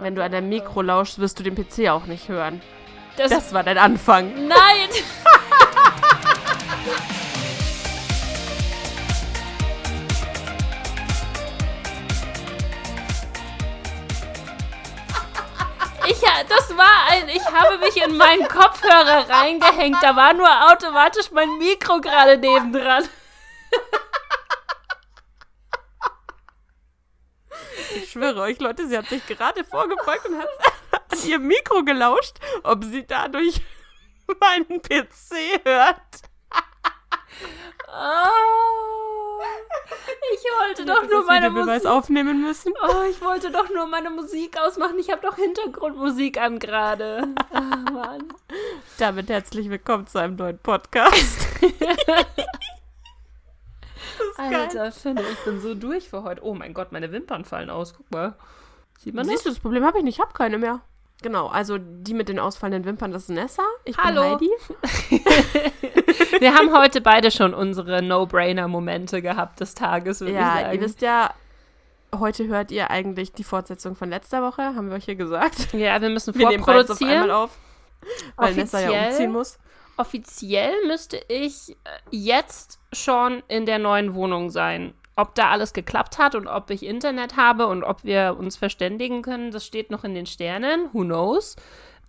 Wenn du an deinem Mikro lauschst, wirst du den PC auch nicht hören. Das, Das war dein Anfang. Nein! Ich, das war ein, ich habe mich in meinen Kopfhörer reingehängt. Da war nur automatisch mein Mikro gerade nebendran. Ich schwöre euch, Leute, sie hat sich gerade vorgebeugt und hat an ihr Mikro gelauscht, ob sie dadurch meinen PC hört. Oh, ich wollte doch nur meine Musik. aufnehmen müssen. Oh, ich wollte doch nur meine Musik ausmachen. Ich habe doch Hintergrundmusik an gerade. Ah, Mann. Damit herzlich willkommen zu einem neuen Podcast. Alter, Finne, ich bin so durch für heute. Oh mein Gott, meine Wimpern fallen aus. Guck mal. Sieht man das? Siehst du, das Problem habe ich nicht, ich habe keine mehr. Genau, also die mit den ausfallenden Wimpern, das ist Nessa. Ich Hallo. bin Heidi. Wir haben heute beide schon unsere No-Brainer-Momente gehabt des Tages, würde ich Ja, sagen. ihr wisst ja, heute hört ihr eigentlich die Fortsetzung von letzter Woche, haben wir euch hier gesagt. ja, wir müssen Wir nehmen beides auf einmal vorproduzieren. auf, weil Nessa ja umziehen muss. Offiziell müsste ich äh, jetzt schon in der neuen Wohnung sein. Ob da alles geklappt hat und ob ich Internet habe und ob wir uns verständigen können, das steht noch in den Sternen. Who knows?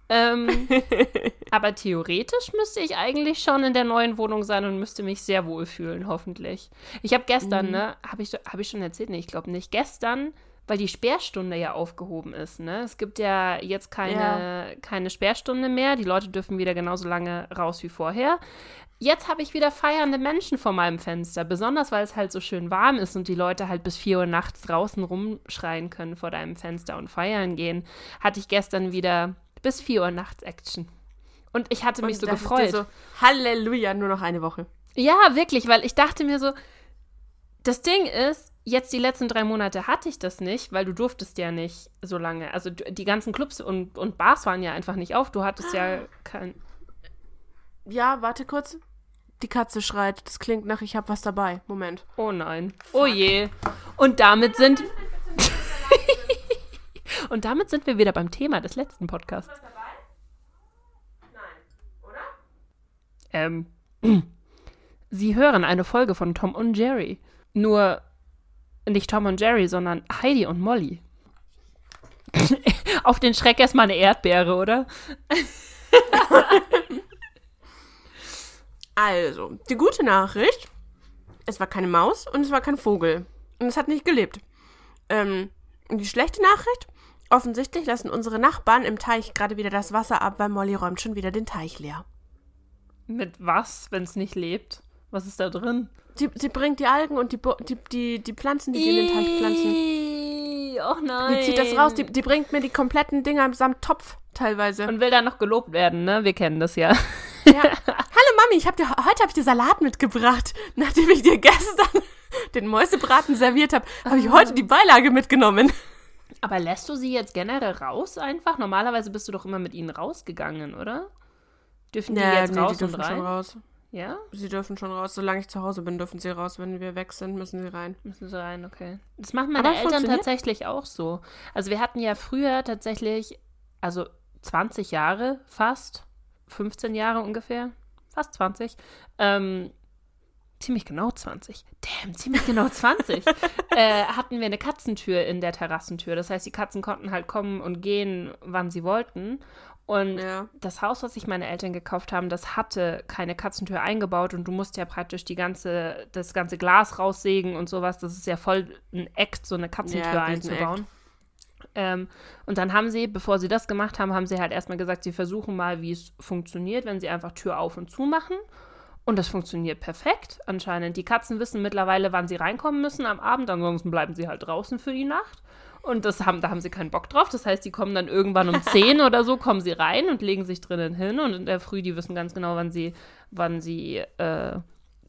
Ähm, aber theoretisch müsste ich eigentlich schon in der neuen Wohnung sein und müsste mich sehr wohlfühlen, hoffentlich. Ich habe gestern, Mhm. ne, habe ich, hab ich schon erzählt? Nee, ich glaube nicht. Gestern, weil die Sperrstunde ja aufgehoben ist, ne? Es gibt ja jetzt keine, keine Sperrstunde mehr. Die Leute dürfen wieder genauso lange raus wie vorher. Jetzt habe ich wieder feiernde Menschen vor meinem Fenster, besonders weil es halt so schön warm ist und die Leute halt bis 4 Uhr nachts draußen rumschreien können vor deinem Fenster und feiern gehen. Hatte ich gestern wieder bis 4 Uhr nachts Action. Und ich hatte mich Und so dachtest gefreut. So, Halleluja, nur noch eine Woche. Ja, wirklich, weil ich dachte mir so, das Ding ist, jetzt die letzten drei Monate hatte ich das nicht, weil du durftest ja nicht so lange. Also die ganzen Clubs und, und Bars waren ja einfach nicht auf. Du hattest ja kein. Ja, warte kurz. Die Katze schreit. Das klingt nach, ich hab was dabei. Moment. Oh nein. Oh je. Und damit sind. und damit sind wir wieder beim Thema des letzten Podcasts. Ähm. Sie hören eine Folge von Tom und Jerry. Nur nicht Tom und Jerry, sondern Heidi und Molly. Auf den Schreck erstmal eine Erdbeere, oder? Also, die gute Nachricht. Es war keine Maus und es war kein Vogel. Und es hat nicht gelebt. Ähm, die schlechte Nachricht. Offensichtlich lassen unsere Nachbarn im Teich gerade wieder das Wasser ab, weil Molly räumt schon wieder den Teich leer. Mit was, wenn es nicht lebt? Was ist da drin? Sie, sie bringt die Algen und die, die, die, die Pflanzen, die, die in den Teich pflanzen. Och nein. Die zieht das raus, die, die bringt mir die kompletten Dinger samt Topf teilweise. Und will dann noch gelobt werden, ne? Wir kennen das ja. Ja. Hallo Mami, ich hab dir, heute habe ich dir Salat mitgebracht. Nachdem ich dir gestern den Mäusebraten serviert habe, habe ich heute die Beilage mitgenommen. Aber lässt du sie jetzt generell raus einfach? Normalerweise bist du doch immer mit ihnen rausgegangen, oder? Dürfen die jetzt nee, raus die dürfen und rein? schon raus. Ja? Sie dürfen schon raus. Solange ich zu Hause bin, dürfen sie raus. Wenn wir weg sind, müssen sie rein. Müssen sie rein, okay. Das machen meine Aber Eltern tatsächlich auch so. Also wir hatten ja früher tatsächlich, also 20 Jahre fast, 15 Jahre ungefähr, fast 20, ähm, ziemlich genau 20, damn, ziemlich genau 20, äh, hatten wir eine Katzentür in der Terrassentür. Das heißt, die Katzen konnten halt kommen und gehen, wann sie wollten. Und Ja. das Haus, was sich meine Eltern gekauft haben, das hatte keine Katzentür eingebaut und du musst ja praktisch die ganze, das ganze Glas raussägen und sowas. Das ist ja voll ein Act, so eine Katzentür Ja, einzubauen. Ähm, und dann haben sie, bevor sie das gemacht haben, haben sie halt erstmal gesagt, sie versuchen mal, wie es funktioniert, wenn sie einfach Tür auf und zu machen. Und das funktioniert perfekt anscheinend. Die Katzen wissen mittlerweile, wann sie reinkommen müssen am Abend, ansonsten bleiben sie halt draußen für die Nacht. Und das haben, da haben sie keinen Bock drauf. Das heißt, die kommen dann irgendwann um 10 oder so, kommen sie rein und legen sich drinnen hin. Und in der Früh, die wissen ganz genau, wann sie, wann sie äh,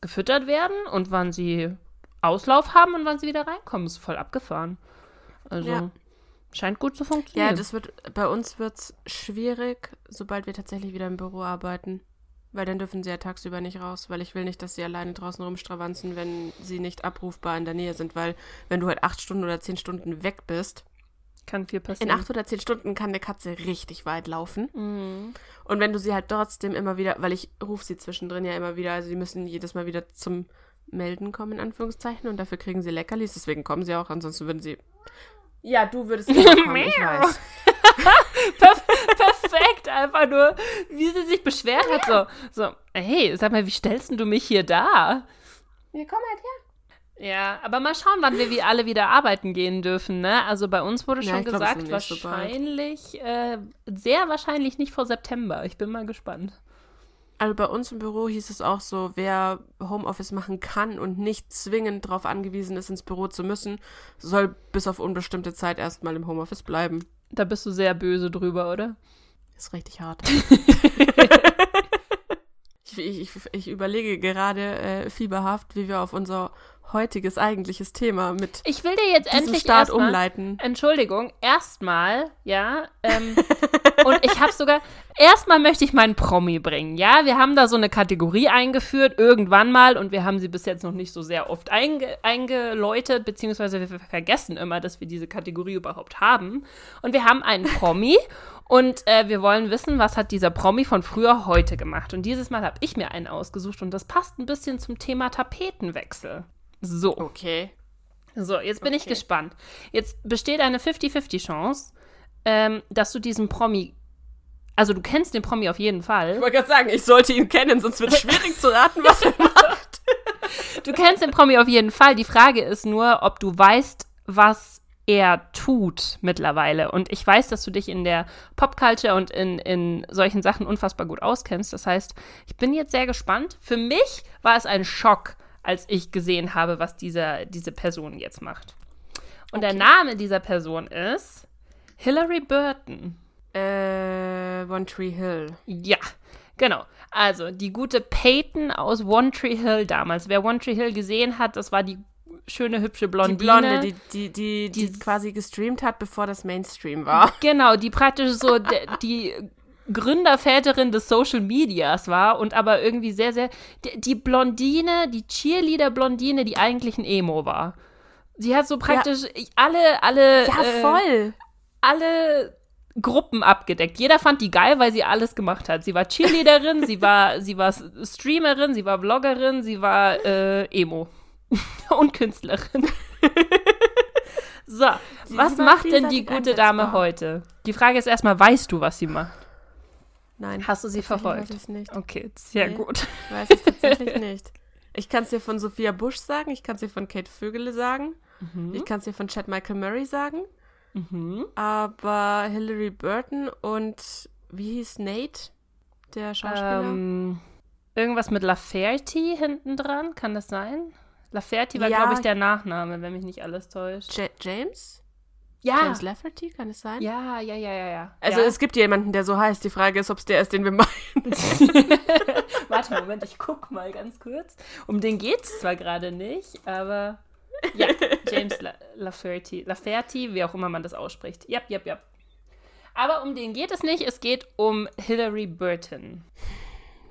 gefüttert werden und wann sie Auslauf haben und wann sie wieder reinkommen. Ist voll abgefahren. Also Ja. scheint gut zu funktionieren. Ja, das wird, bei uns wird's schwierig, sobald wir tatsächlich wieder im Büro arbeiten. Weil dann dürfen sie ja tagsüber nicht raus, weil ich will nicht, dass sie alleine draußen rumstravanzen, wenn sie nicht abrufbar in der Nähe sind. Weil wenn du halt acht Stunden oder zehn Stunden weg bist, Kann viel In passieren. acht oder zehn Stunden kann eine Katze richtig weit laufen. Mhm. Und wenn du sie halt trotzdem immer wieder, weil ich rufe sie zwischendrin ja immer wieder, also die müssen jedes Mal wieder zum Melden kommen, in Anführungszeichen, und dafür kriegen sie Leckerlis, deswegen kommen sie auch, ansonsten würden sie. Ja, du würdest immer kommen, ich weiß. Perf perfekt, einfach nur, wie sie sich beschwert hat. So, so, hey, sag mal, wie stellst du mich hier da? Ja, komm halt her. Ja, aber mal schauen, wann wir wie alle wieder arbeiten gehen dürfen, ne? Also bei uns wurde Ja, schon ich glaub, gesagt, wahrscheinlich, äh, sehr wahrscheinlich nicht vor September. Ich bin mal gespannt. Also bei uns im Büro hieß es auch so, wer Homeoffice machen kann und nicht zwingend darauf angewiesen ist, ins Büro zu müssen, soll bis auf unbestimmte Zeit erstmal im Homeoffice bleiben. Da bist du sehr böse drüber, oder? Ist richtig hart. ich, ich, ich, überlege gerade äh, fieberhaft, wie wir auf unser heutiges eigentliches Thema mit Ich will dir jetzt endlich Start erstmal, umleiten. Entschuldigung, erstmal, ja, ähm, und ich habe sogar, erstmal möchte ich meinen Promi bringen, ja, wir haben da so eine Kategorie eingeführt, irgendwann mal, und wir haben sie bis jetzt noch nicht so sehr oft einge eingeläutet, beziehungsweise wir vergessen immer, dass wir diese Kategorie überhaupt haben. Und wir haben einen Promi und äh, wir wollen wissen, was hat dieser Promi von früher heute gemacht. Und dieses Mal habe ich mir einen ausgesucht und das passt ein bisschen zum Thema Tapetenwechsel. So. Okay. So, jetzt bin ich Okay. gespannt. Jetzt besteht eine 50-50 Chance, ähm, dass du diesen Promi. Also, du kennst den Promi auf jeden Ich Fall. wollte gerade sagen, ich sollte ihn kennen, sonst wird es schwierig zu raten, was er macht. Du kennst den Promi auf jeden Fall. Die Frage ist nur, ob du weißt, was er tut mittlerweile. Und ich weiß, dass du dich in der Popculture und in, in solchen Sachen unfassbar gut auskennst. Das heißt, ich bin jetzt sehr gespannt. Für mich war es ein Schock, als ich gesehen habe, was dieser, diese Person jetzt macht. Und der Okay. Name dieser Person ist Hillary Burton. Äh, One Tree Hill. Ja, genau. Also die gute Peyton aus One Tree Hill damals. Wer One Tree Hill gesehen hat, das war die schöne, hübsche Blondine. Die Blonde, die, die, die, die, Die- quasi gestreamt hat, bevor das Mainstream war. Genau, die praktisch so die Gründerväterin des Social Medias war und aber irgendwie sehr, sehr. Die, die Blondine, die Cheerleader-Blondine, die eigentlich ein Emo war. Sie hat so praktisch alle, alle. Ja, äh, voll. Alle Gruppen abgedeckt. Jeder fand die geil, weil sie alles gemacht hat. Sie war Cheerleaderin, sie war, sie war Streamerin, sie war Vloggerin, sie war äh, Emo und Künstlerin. so, was sie war macht denn die gute Dame heute? Die Frage ist erstmal, weißt du, was sie macht? Nein. Hast du sie verfolgt? Weiß ich's nicht. Okay, sehr Nee. gut. Ich weiß es tatsächlich nicht. Ich kann es dir von Sophia Bush sagen, ich kann es dir von Kate Vögele sagen, ich kann es dir von Chad Michael Murray sagen, Mhm. aber Hilary Burton und wie hieß Nate, der Schauspieler? Ähm, irgendwas mit Laferty hinten dran, kann das sein? Laferty war, Ja. glaube ich, der Nachname, wenn mich nicht alles täuscht. Ja James? Ja, James Lafferty, kann es sein? Ja, ja, ja, ja, ja. Also ja. es gibt jemanden, der so heißt. Die Frage ist, ob es der ist, den wir meinen. Warte, Moment, ich guck mal ganz kurz. Um den geht's zwar gerade nicht, aber. Ja, James La Laferty. Laferty, wie auch immer man das ausspricht. Yep, yep, yep. Aber um den geht es nicht. Es geht um Hillary Burton.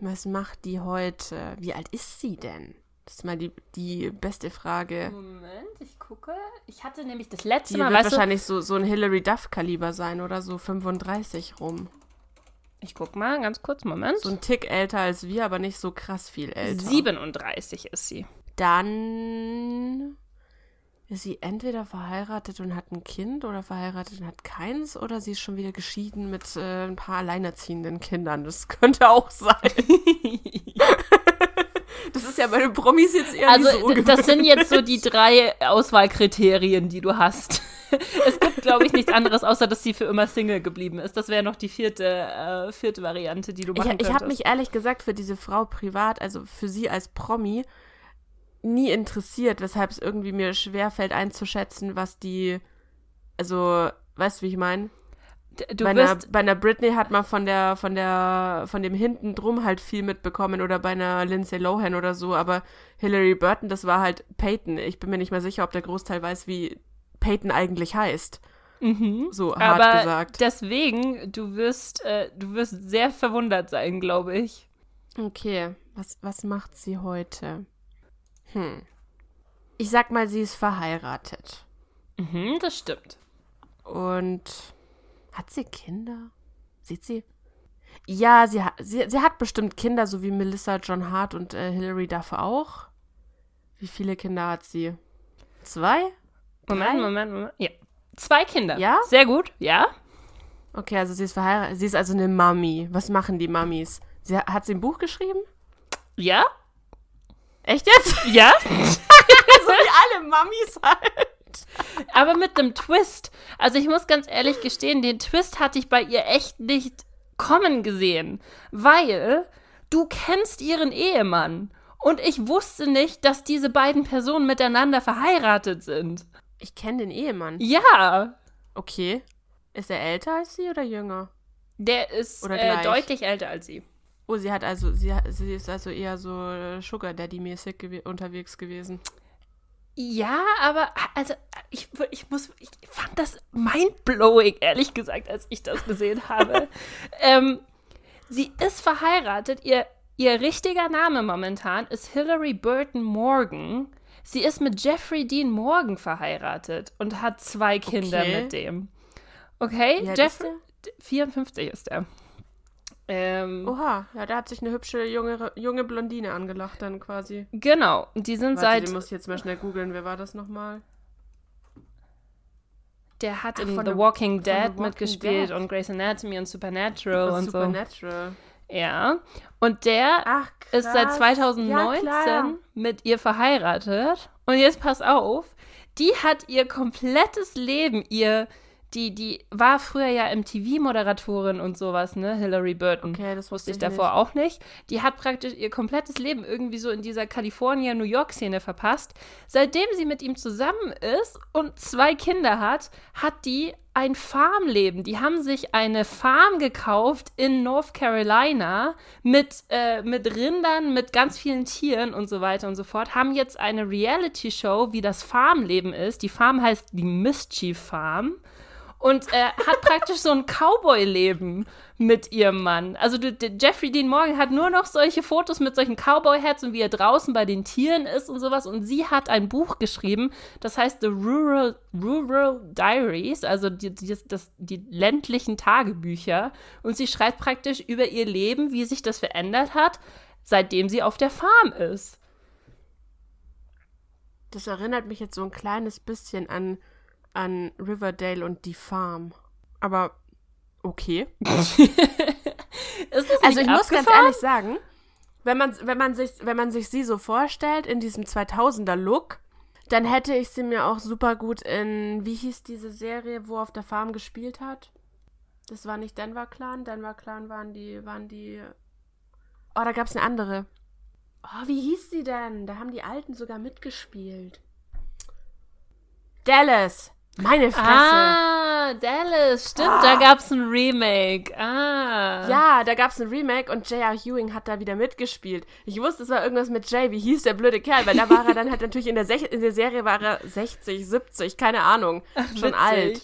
Was macht die heute? Wie alt ist sie denn? Das ist mal die, die beste Frage. Moment, ich gucke. Ich hatte nämlich das letzte Die Mal, wird weißt du, wahrscheinlich so, so ein Hilary Duff-Kaliber sein oder so 35 rum. ich guck mal ganz kurz, Moment. So ein Tick älter als wir, aber nicht so krass viel älter. 37 ist sie. Dann ist sie entweder verheiratet und hat ein Kind oder verheiratet und hat keins oder sie ist schon wieder geschieden mit äh, ein paar alleinerziehenden Kindern. Das könnte auch sein. das ist ja bei den Promis jetzt eher Also, so ungewöhnlich. das sind jetzt so die drei Auswahlkriterien, die du hast. Es gibt, glaube ich, nichts anderes, außer dass sie für immer Single geblieben ist. Das wäre noch die vierte, äh, vierte Variante, die du Ich, machen ich habe könntest. mich ehrlich gesagt für diese Frau privat, also für sie als Promi, nie interessiert, weshalb es irgendwie mir schwerfällt einzuschätzen, was die, also, weißt du, wie ich meine? Du Bei einer, bei einer Britney hat man von der, von der, von dem hinten drum halt viel mitbekommen oder bei einer Lindsay Lohan oder so, aber Hillary Burton, das war halt Peyton. Ich bin mir nicht mal sicher, ob der Großteil weiß, wie Peyton eigentlich heißt. mhm. So hart aber gesagt. deswegen, du wirst, äh, du wirst sehr verwundert sein, glaube ich. Okay, was, was macht sie heute? Hm. Ich sag mal, sie ist verheiratet. Mhm, das stimmt. Und hat sie Kinder? Sieht sie? Ja, sie, hat sie, sie hat bestimmt Kinder, so wie Melissa John Hart und äh, Hilary Duff auch. Wie viele Kinder hat sie? Zwei? Moment, Drei? Moment, Moment. Ja. Zwei Kinder. Ja? Sehr gut, ja. Okay, also sie ist verheiratet. Sie ist also eine Mami. Was machen die Mamis? Sie, hat sie ein Buch geschrieben? Ja? Echt jetzt? Ja? so wie alle Mamis halt. Aber mit einem Twist. Also ich muss ganz ehrlich gestehen, den Twist hatte ich bei ihr echt nicht kommen gesehen. Weil du kennst ihren Ehemann. Und ich wusste nicht, dass diese beiden Personen miteinander verheiratet sind. Ich kenne den Ehemann. Ja, Okay. Ist er älter als sie oder jünger? der ist Oder äh, deutlich älter als sie. Oh, sie hat also, sie, sie ist also eher so äh, Sugar Daddy-mäßig gew unterwegs gewesen. Ja, aber also ich, ich muss, ich fand das mindblowing, ehrlich gesagt, als ich das gesehen habe. ähm, sie ist verheiratet. Ihr, ihr richtiger Name momentan ist Hilary Burton Morgan. Sie ist mit Jeffrey Dean Morgan verheiratet und hat zwei Kinder Okay. mit dem. Okay, Jeffrey 54 ist er. Ähm, Oha, ja, da hat sich eine hübsche junge, junge Blondine angelacht dann quasi. Genau, die sind Warte, seit den muss ich jetzt mal schnell googeln. Wer war das nochmal? Der hat Ach, in The Walking Dead Walking mitgespielt Dead. und Grey's Anatomy und Supernatural und so. Supernatural. Ja. Und der Ach, ist seit 2019 Ja, mit ihr verheiratet. Und jetzt pass auf, die hat ihr komplettes Leben, ihr, die, die war früher ja MTV-Moderatorin und sowas, ne? Hilary Burton. Okay, das Wusste ich davor nicht. auch nicht. Die hat praktisch ihr komplettes Leben irgendwie so in dieser California-New York-Szene verpasst. Seitdem sie mit ihm zusammen ist und zwei Kinder hat, hat die ein Farmleben. Die haben sich eine Farm gekauft in North Carolina mit, äh, mit Rindern, mit ganz vielen Tieren und so weiter und so fort. Haben jetzt eine Reality-Show, wie das Farmleben ist. Die Farm heißt die Mischief Farm und äh, hat praktisch so ein Cowboy-Leben mit ihrem Mann. Also du, Jeffrey Dean Morgan hat nur noch solche Fotos mit solchen Cowboy-Hats und wie er draußen bei den Tieren ist und sowas. Und sie hat ein Buch geschrieben, das heißt The Rural, Rural Diaries, also die, die, das, die ländlichen Tagebücher. Und sie schreibt praktisch über ihr Leben, wie sich das verändert hat, seitdem sie auf der Farm ist. Das erinnert mich jetzt so ein kleines bisschen an, an Riverdale und die Farm. Aber okay. Also ich muss ganz abgefahren? ehrlich sagen, wenn man, wenn, man sich, wenn man sich sie so vorstellt in diesem 2000er-Look, dann hätte ich sie mir auch super gut in, wie hieß diese Serie, wo auf der Farm gespielt hat? Das war nicht Denver Clan. Denver Clan waren die, waren die. Oh, da gab es eine andere. Oh, wie hieß sie denn? Da haben die Alten sogar mitgespielt. Dallas. Meine Fresse. Ah, Dallas, stimmt, da gab's ein Remake. Ah. Ja, da gab es ein Remake und J.R. Ewing hat da wieder mitgespielt. Ich wusste, es war irgendwas mit Jay. Wie hieß der blöde Kerl? Weil da war er dann halt natürlich in der, Sech in der Serie war er 60, 70, keine Ahnung. Schon Witzig. alt.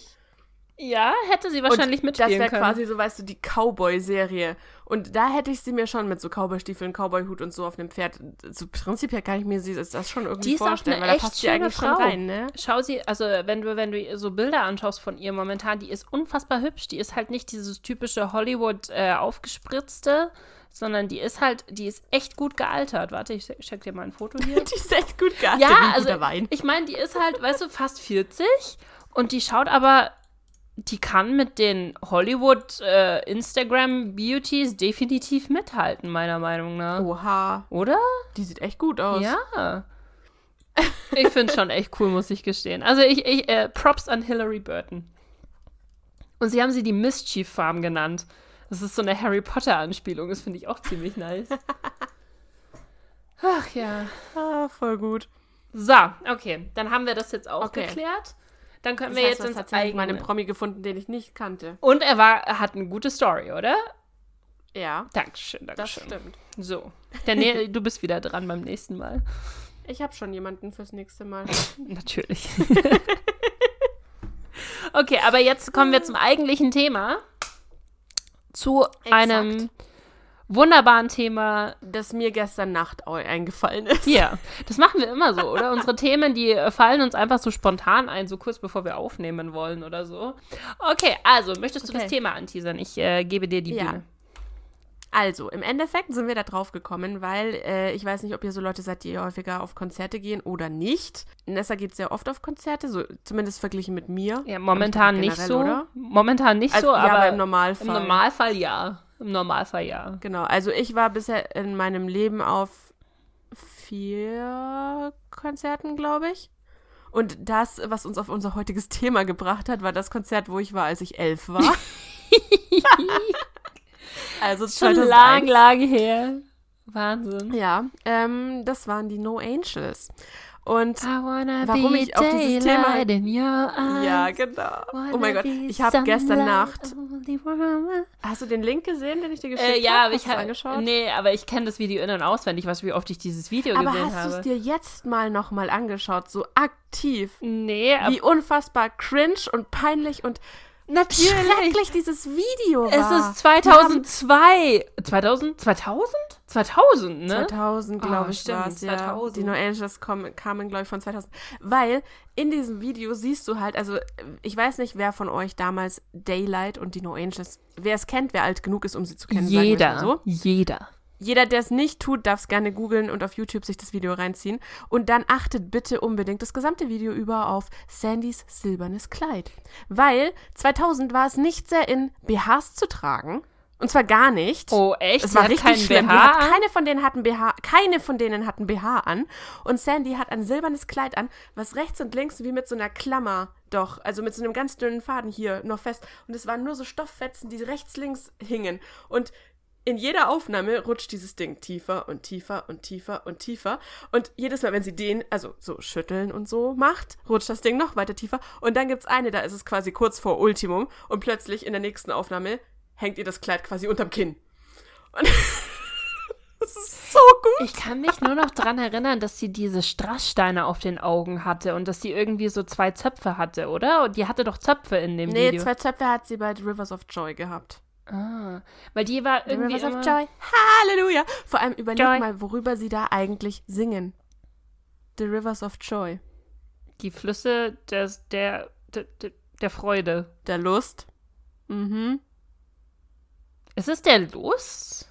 Ja, hätte sie wahrscheinlich und mitspielen Das wäre können. quasi so, weißt du, die Cowboy-Serie. Und da hätte ich sie mir schon mit so Cowboy-Stiefeln, Cowboy-Hut und so auf einem Pferd. So prinzipiell kann ich mir sie das schon irgendwie Die ist auch vorstellen, eine weil da passt sie eigentlich Frau. schon rein, ne? Schau sie, also wenn du, wenn du so Bilder anschaust von ihr momentan, die ist unfassbar hübsch. Die ist halt nicht dieses typische Hollywood äh, aufgespritzte, sondern die ist halt, die ist echt gut gealtert. Warte, ich check dir mal ein Foto hier. Die ist echt gut gehalten. ja, also ich meine, die ist halt, weißt du, fast 40 und die schaut aber, die kann mit den Hollywood äh, Instagram Beauties definitiv mithalten, meiner Meinung nach. Oha, Oder? die sieht echt gut aus. Ja. Ich finde schon echt cool, muss ich gestehen. Also ich, ich äh, Props an Hilary Burton. Und sie haben sie die Mischief Farm genannt. Das ist so eine Harry Potter Anspielung. Das finde ich auch ziemlich nice. Ach ja. Ah, voll gut. So, okay. Dann haben wir das jetzt auch Okay. geklärt. Dann können Das wir heißt, jetzt hast tatsächlich mal einen. Promi gefunden, den ich nicht kannte. Und er war, er hat eine gute Story, oder? Ja, Dankeschön, das Dankeschön. stimmt. So. Nä- du bist wieder dran beim nächsten Mal. Ich habe schon jemanden fürs nächste Mal. Natürlich. okay, aber jetzt kommen wir zum eigentlichen Thema. Zu einem wunderbaren Thema. Das mir gestern Nacht eingefallen ist. Hier, das machen wir immer so, oder? Unsere Themen, die äh, fallen uns einfach so spontan ein, so kurz bevor wir aufnehmen wollen oder so. Okay, also, möchtest du Okay. das Thema anteasern? Ich äh, gebe dir die Ja. Bühne. Also, im Endeffekt sind wir da drauf gekommen, weil äh, ich weiß nicht, ob ihr so Leute seid, die häufiger auf Konzerte gehen oder nicht. Nessa geht sehr oft auf Konzerte, so zumindest verglichen mit mir. Ja, momentan ich nicht so. generell, oder? Momentan nicht Also, so, ja, aber, aber im Normalfall. Im Normalfall ja. Im Normalfall ja. Genau, also ich war bisher in meinem Leben auf vier Konzerten, glaube ich. Und das, was uns auf unser heutiges Thema gebracht hat, war das Konzert, wo ich war, als ich elf war. also Schon 2001. lang, lang her. Wahnsinn. Ja, ähm, das waren die No Angels. Und Warum ich auf dieses Thema- ja, genau. Oh mein Gott, ich habe gestern Nacht. Hast du den Link gesehen, den ich dir geschickt Äh, habe? ja, aber Hast ich habe angeschaut. Nee, aber ich kenne das Video in- und auswendig, was wie oft ich dieses Video aber gesehen hast du es habe. dir jetzt mal nochmal angeschaut, so aktiv? nee, aber Wie unfassbar cringe und peinlich und natürlich. schrecklich dieses Video Es war. ist 2002. 2000? 2000? 2000, ne? 2000, glaube Oh, ich, stimmt, war es, ja. 2000. Die No Angels kamen, glaube ich, von 2000. Weil in diesem Video siehst du halt, also ich weiß nicht, wer von euch damals Daylight und die No Angels, wer es kennt, wer alt genug ist, um sie zu kennen, Jeder. so. Jeder. Jeder, der es nicht tut, darf es gerne googeln und auf YouTube sich das Video reinziehen. Und dann achtet bitte unbedingt das gesamte Video über auf Sandys silbernes Kleid. Weil 2000 war es nicht sehr in BHs zu tragen. Und zwar gar nicht. Oh, echt? Es war richtig schlimm. Hat, keine von denen hatten BH, keine von denen hatten BH an. Und Sandy hat ein silbernes Kleid an, was rechts und links wie mit so einer Klammer doch, also mit so einem ganz dünnen Faden hier noch fest. Und es waren nur so Stofffetzen, die rechts, links hingen. Und in jeder Aufnahme rutscht dieses Ding tiefer und tiefer und tiefer und tiefer. Und jedes Mal, wenn sie den, also so schütteln und so macht, rutscht das Ding noch weiter tiefer. Und dann gibt's eine, da ist es quasi kurz vor Ultimum. Und plötzlich in der nächsten Aufnahme hängt ihr das Kleid quasi unterm Kinn. Und das ist so gut. Ich kann mich nur noch dran erinnern, dass sie diese Strasssteine auf den Augen hatte und dass sie irgendwie so zwei Zöpfe hatte, oder? Und die hatte doch Zöpfe in dem Nee, Video. zwei Zöpfe hat sie bei The Rivers of Joy gehabt. Ah, weil die war The irgendwie Rivers immer, of Joy. Halleluja. Vor allem überleg Joy. mal, worüber sie da eigentlich singen. The Rivers of Joy. die Flüsse des, der, der, der Freude. Der Lust. Mhm. Ist es der Lust?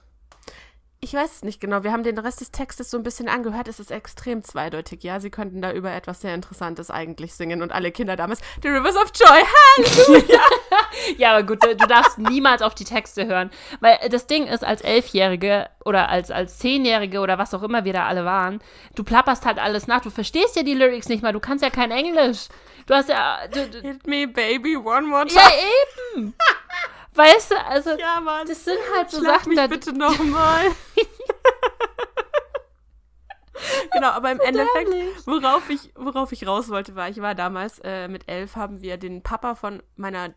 Ich weiß es nicht genau. Wir haben den Rest des Textes so ein bisschen angehört. Es ist extrem zweideutig, ja. Sie könnten da über etwas sehr Interessantes eigentlich singen und alle Kinder damals The Rivers of Joy. Halleluja. Ja, aber gut, du du darfst niemals auf die Texte hören. Weil äh, das Ding ist, als Elfjährige oder als, als Zehnjährige oder was auch immer wir da alle waren, du plapperst halt alles nach. Du verstehst ja die Lyrics nicht mal. Du kannst ja kein Englisch. Du hast ja. Du, du, Hit me, baby, one more time. ja, eben. Weißt du, also. Ja, Mann. Das sind halt so Schlag Sachen, mich da, bitte nochmal. genau, aber im Endeffekt, worauf ich, worauf ich raus wollte, war, ich war damals äh, mit elf, haben wir den Papa von meiner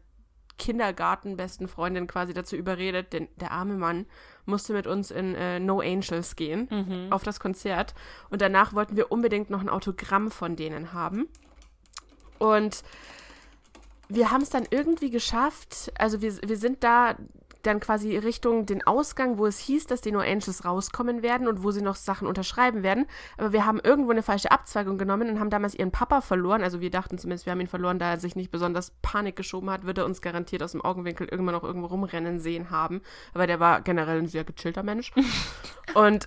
Kindergartenbesten Freundin quasi dazu überredet, denn der arme Mann musste mit uns in äh, No Angels gehen, Mhm. auf das Konzert. Und danach wollten wir unbedingt noch ein Autogramm von denen haben. Und wir haben es dann irgendwie geschafft. Also wir, wir sind da dann quasi Richtung den Ausgang, wo es hieß, dass die No Angels rauskommen werden und wo sie noch Sachen unterschreiben werden. Aber wir haben irgendwo eine falsche Abzweigung genommen und haben damals ihren Papa verloren. Also wir dachten zumindest, wir haben ihn verloren, da er sich nicht besonders Panik geschoben hat, wird er uns garantiert aus dem Augenwinkel irgendwann noch irgendwo rumrennen sehen haben. Aber der war generell ein sehr gechillter Mensch. und,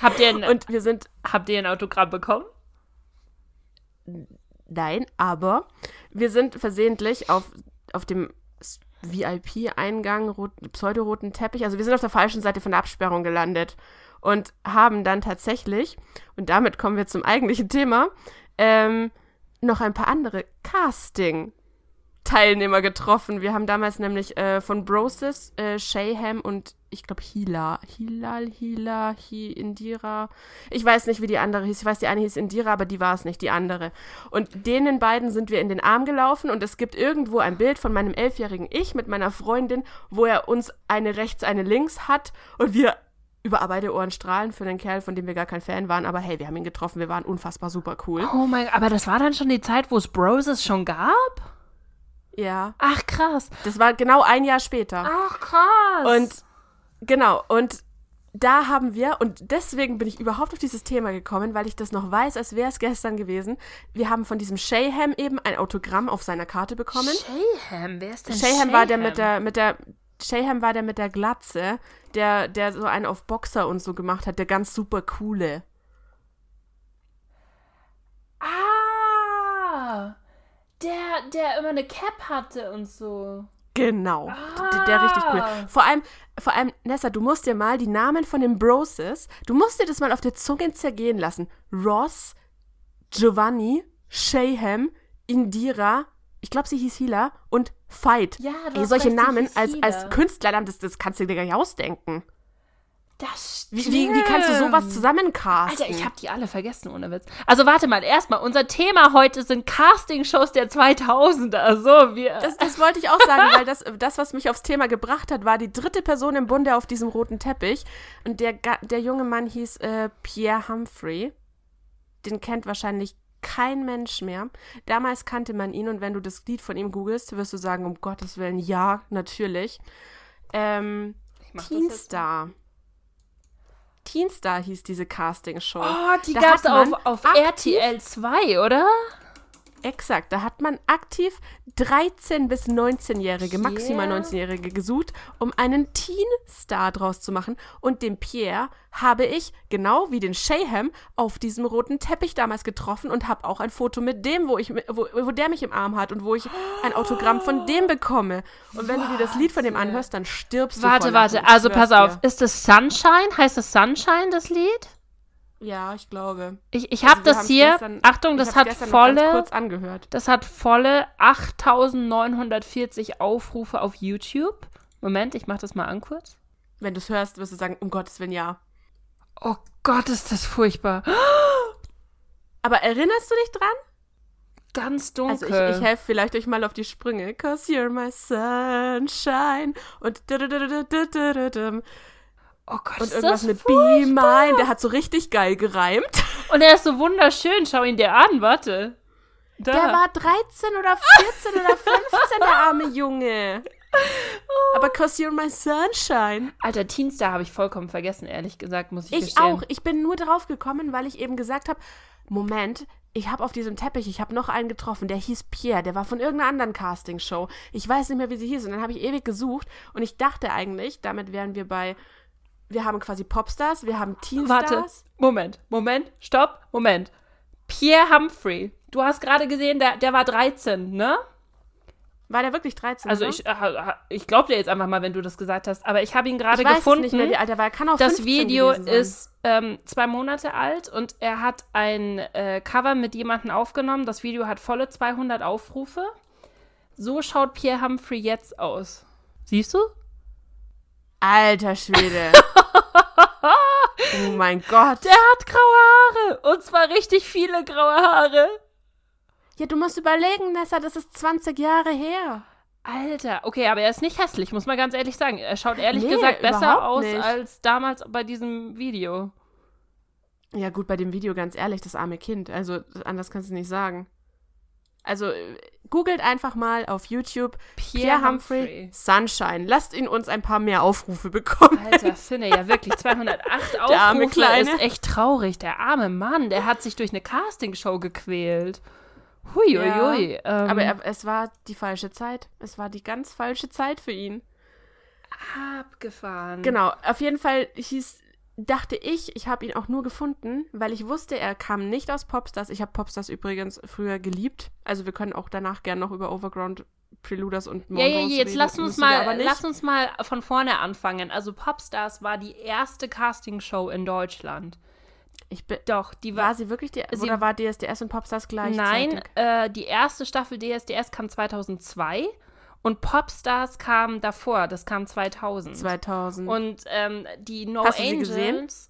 habt, ihr ein, und wir sind habt ihr ein Autogramm bekommen? Nein, aber wir sind versehentlich auf, auf dem VIP-Eingang, rot, pseudoroten Teppich, also wir sind auf der falschen Seite von der Absperrung gelandet und haben dann tatsächlich, und damit kommen wir zum eigentlichen Thema, ähm, noch ein paar andere Casting. Teilnehmer getroffen. Wir haben damals nämlich äh, von Brosis, äh, Shayham und ich glaube Hila. Hilal, Hila, Hi, Indira. Ich weiß nicht, wie die andere hieß. Ich weiß, die eine hieß Indira, aber die war es nicht, die andere. Und denen beiden sind wir in den Arm gelaufen und es gibt irgendwo ein Bild von meinem elfjährigen Ich mit meiner Freundin, wo er uns eine rechts, eine links hat und wir über beide Ohren strahlen für einen Kerl, von dem wir gar kein Fan waren. Aber hey, wir haben ihn getroffen. Wir waren unfassbar super cool. Oh mein Gott, aber das war dann schon die Zeit, wo es Broses schon gab? Ja. Ach, krass. Das war genau ein Jahr später. Ach, krass. Und Genau, und da haben wir, und deswegen bin ich überhaupt auf dieses Thema gekommen, weil ich das noch weiß, als wäre es gestern gewesen. Wir haben von diesem Shayham eben ein Autogramm auf seiner Karte bekommen. Shayham, wer ist denn Shayham war der mit der, mit der, Shayham war der mit der Glatze, der, der so einen auf Boxer und so gemacht hat, der ganz super coole. Ah, der, der immer eine Cap hatte und so. Genau. Der, der richtig cool. Vor allem, vor allem, Nessa, du musst dir mal die Namen von den Broses, du musst dir das mal auf der Zunge zergehen lassen. Ross, Giovanni, Shayham, Indira, ich glaube, sie hieß Hila und Fight. Ja, du Ey, solche Namen als, als Künstlernamen, das, das kannst du dir gar nicht ausdenken. Das Wie, wie, wie kannst du sowas stimmt. zusammencasten? Alter, ich habe die alle vergessen, ohne Witz. Also warte mal, erstmal, unser Thema heute sind Castingshows der 2000er. So, wir... Das, das wollte ich auch sagen, weil das, das, was mich aufs Thema gebracht hat, war die dritte Person im Bunde auf diesem roten Teppich. Und der, der junge Mann hieß äh, Pierre Humphrey. Den kennt wahrscheinlich kein Mensch mehr. Damals kannte man ihn und wenn du das Lied von ihm googelst, wirst du sagen, um Gottes Willen, ja, natürlich. Ähm, Teenstar. Teenstar hieß diese Castingshow. Oh, die Da gab's hat auf, auf RTL 2, oder? Exakt, da hat man aktiv 13- bis 19-Jährige, Pierre? maximal 19-Jährige gesucht, um einen Teen-Star draus zu machen. Und den Pierre habe ich, genau wie den Shayham, auf diesem roten Teppich damals getroffen und habe auch ein Foto mit dem, wo, ich, wo, wo der mich im Arm hat und wo ich ein Autogramm von dem bekomme. Und wenn du dir das Lied von dem anhörst, dann stirbst du Warte, warte, also pass auf. dir. Ist das Sunshine? Heißt das Sunshine, das Lied? Ja, ich glaube. Ich, ich habe also, das hier, gestern, Achtung, das hat volle, das hat volle 8940 Aufrufe auf YouTube. Moment, ich mache das mal an kurz. Wenn du es hörst, wirst du sagen, um Gottes Willen, ja. Oh Gott, ist das furchtbar. Aber erinnerst du dich dran? Ganz dunkel. Also ich, ich helfe vielleicht euch mal auf die Sprünge. Cause you're my sunshine. Und oh Gott, und ist irgendwas mit Be Mine. Der hat so richtig geil gereimt. Und er ist so wunderschön. Schau ihn dir an, warte. Da. Der war 13 oder 14 oder 15, der arme Junge. Aber cause you're my sunshine. Alter, Teenstar habe ich vollkommen vergessen, ehrlich gesagt, muss ich, Ich gestehen. auch. Ich bin nur drauf gekommen, weil ich eben gesagt habe, Moment, ich habe auf diesem Teppich, ich habe noch einen getroffen, der hieß Pierre, der war von irgendeiner anderen Castingshow. Ich weiß nicht mehr, wie sie hieß. Und dann habe ich ewig gesucht und ich dachte eigentlich, damit wären wir bei, wir haben quasi Popstars, wir haben Teenstars. Warte, Moment, Moment, stopp, Moment. Pierre Humphrey. Du hast gerade gesehen, der, der war 13, ne? War der wirklich 13? Also ne? ich, äh, ich glaube dir jetzt einfach mal, wenn du das gesagt hast. Aber ich habe ihn gerade ich weiß gefunden. es nicht mehr, wie alt er war. Er kann auch Das 15 Video ist ähm, zwei Monate alt und er hat ein äh, Cover mit jemandem aufgenommen. Das Video hat volle 200 Aufrufe. So schaut Pierre Humphrey jetzt aus. Siehst du? Alter Schwede. oh mein Gott. Der hat graue Haare. Und zwar richtig viele graue Haare. Ja, du musst überlegen, Nessa, das ist 20 Jahre her. Alter, okay, aber er ist nicht hässlich, muss man ganz ehrlich sagen. Er schaut ehrlich Nee, gesagt besser aus nicht. als damals bei diesem Video. Ja, gut, bei dem Video ganz ehrlich, das arme Kind. Also, anders kannst du nicht sagen. Also, äh, googelt einfach mal auf YouTube Pierre, Humphrey, Sunshine. Lasst ihn uns ein paar mehr Aufrufe bekommen. Alter, finde ja wirklich 208 Der arme Aufrufe Kleine. ist echt traurig. Der arme Mann, der hat sich durch eine Castingshow gequält. Huiuiui. Ja, ähm, Aber er, es war die falsche Zeit. Es war die ganz falsche Zeit für ihn. abgefahren. Genau, auf jeden Fall hieß, dachte ich, ich habe ihn auch nur gefunden, weil ich wusste, er kam nicht aus Popstars. Ich habe Popstars übrigens früher geliebt. Also wir können auch danach gerne noch über Overground, Preluders und Ja, ja, Monroes jetzt reden, lass uns müssen mal, lass uns mal von vorne anfangen. Also Popstars war die erste Castingshow in Deutschland. ich bin, Doch, die war war sie wirklich die, Sie- oder war DSDS und Popstars gleichzeitig? Nein, äh, die erste Staffel DSDS kam 2002 und Popstars kam davor, das kam 2000. 2000. Und ähm, die No Hast Angels.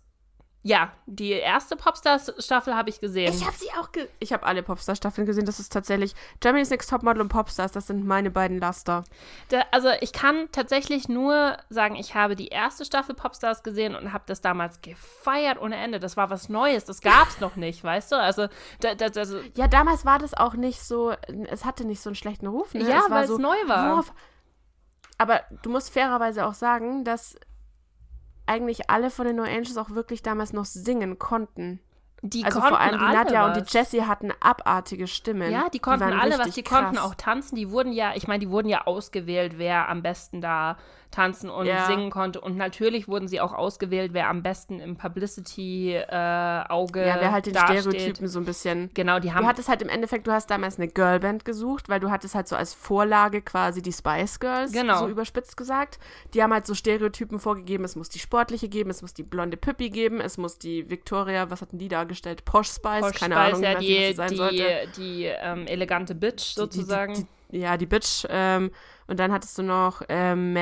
Gesehen? Ja, die erste Popstars-Staffel habe ich gesehen. ich habe sie auch ge Ich habe alle Popstars-Staffeln gesehen. Das ist tatsächlich Germany's Next Topmodel und Popstars. Das sind meine beiden Laster. Da, also ich kann tatsächlich nur sagen, ich habe die erste Staffel Popstars gesehen und habe das damals gefeiert ohne Ende. Das war was Neues, das gab es noch nicht, weißt du? Also, da, da, also Ja, damals war das auch nicht so. Es hatte nicht so einen schlechten Ruf. Ne? Ja, weil es so, neu war. worauf- aber du musst fairerweise auch sagen, dass eigentlich alle von den No Angels auch wirklich damals noch singen konnten. Die Also konnten vor allem die Nadja was. und die Jessie hatten abartige Stimmen. Ja, die konnten waren alle was, die konnten krass. auch tanzen. Die wurden ja, ich meine, die wurden ja ausgewählt, wer am besten da tanzen und Ja. singen konnte. Und natürlich wurden sie auch ausgewählt, wer am besten im Publicity-Auge Ja, wer halt den dasteht. Stereotypen so ein bisschen. Genau, die haben Du hattest halt im Endeffekt, du hast damals eine Girlband gesucht, weil du hattest halt so als Vorlage quasi die Spice Girls, Genau. so überspitzt gesagt. Die haben halt so Stereotypen vorgegeben, es muss die sportliche geben, es muss die blonde Püppi geben, es muss die Victoria, was hatten die dargestellt? Posh Spice, Posh keine Spice, Ahnung, ja, nicht, was die, sie sein die, sollte. die ähm, elegante Bitch Die- die- sozusagen. Die, die, ja, die Bitch. Ähm, und dann hattest du noch ähm,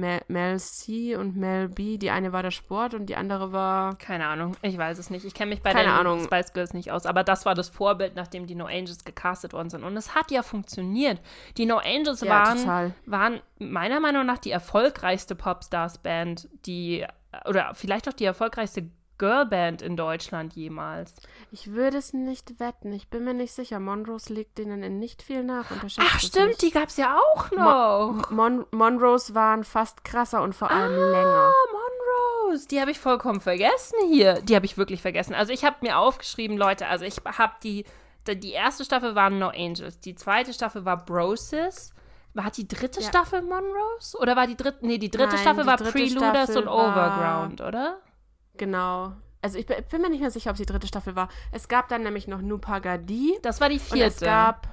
Mel, Mel, C und Mel B. Die eine war der Sport und die andere war. Keine Ahnung, ich weiß es nicht. Ich kenne mich bei Keine den Ahnung. Spice Girls nicht aus. Aber das war das Vorbild, nachdem die No Angels gecastet worden sind. Und es hat ja funktioniert. Die No Angels Ja, waren, total. waren meiner Meinung nach die erfolgreichste Popstars-Band, die, oder vielleicht auch die erfolgreichste Girlband in Deutschland jemals. Ich würde es nicht wetten. Ich bin mir nicht sicher. Monrose liegt denen in nicht viel nach. Ach stimmt, nicht. die gab es ja auch noch. Mon Monrose waren fast krasser und vor allem Ah, länger. Monrose, die habe ich vollkommen vergessen hier. Die habe ich wirklich vergessen. Also ich habe mir aufgeschrieben, Leute, also ich habe die, die, erste Staffel war No Angels, die zweite Staffel war Brosis. War die dritte Ja. Staffel Monrose? Oder war die dritte, nee, die dritte Nein, Staffel die war dritte Preluders Staffel und war- Overground, oder? Genau. Also ich bin mir nicht mehr sicher, ob es die dritte Staffel war. Es gab dann nämlich noch Nupagadi. Das war die Und vierte. es gab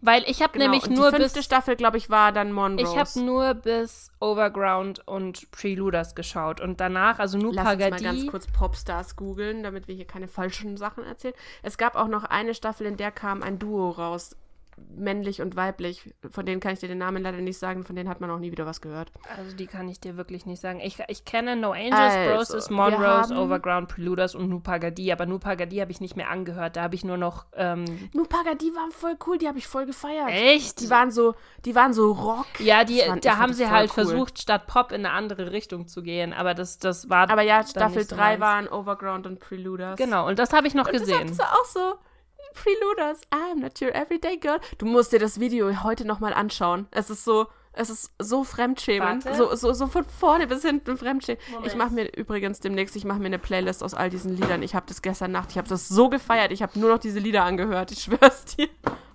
Weil ich habe genau, nämlich und nur die fünfte bis Staffel, glaube ich, war dann Monrose. ich habe nur bis Overground und Preluders geschaut und danach also nur Lass uns mal Pagadi. ganz kurz Popstars googeln, damit wir hier keine falschen Sachen erzählen. Es gab auch noch eine Staffel, in der kam ein Duo raus. Männlich und weiblich. Von denen kann ich dir den Namen leider nicht sagen. Von denen hat man auch nie wieder was gehört. Also die kann ich dir wirklich nicht sagen. Ich, ich kenne No Angels, Also, Monrose, haben- Overground, Preluders und Nupagadi. Aber Nupagadi habe ich nicht mehr angehört. Da habe ich nur noch. Ähm, Nupagadi waren voll cool. Die habe ich voll gefeiert. echt? Die waren so, die waren so Rock. ja, die, Das da haben sie das halt cool. versucht, statt Pop in eine andere Richtung zu gehen. Aber das, das war. Aber ja, Staffel nicht so 3 meins. waren Overground und Preluders. Genau, und das habe ich noch Das gesehen. ist auch so. Preluders, I'm not your everyday girl. Du musst dir das Video heute nochmal anschauen. Es ist so, es ist so fremdschämend. Warte. So, so, so von vorne bis hinten fremdschämend. Moment. Ich mache mir übrigens demnächst, ich mache mir eine Playlist aus all diesen Liedern. Ich habe das gestern Nacht, ich habe das so gefeiert. Ich habe nur noch diese Lieder angehört. Ich schwör's dir.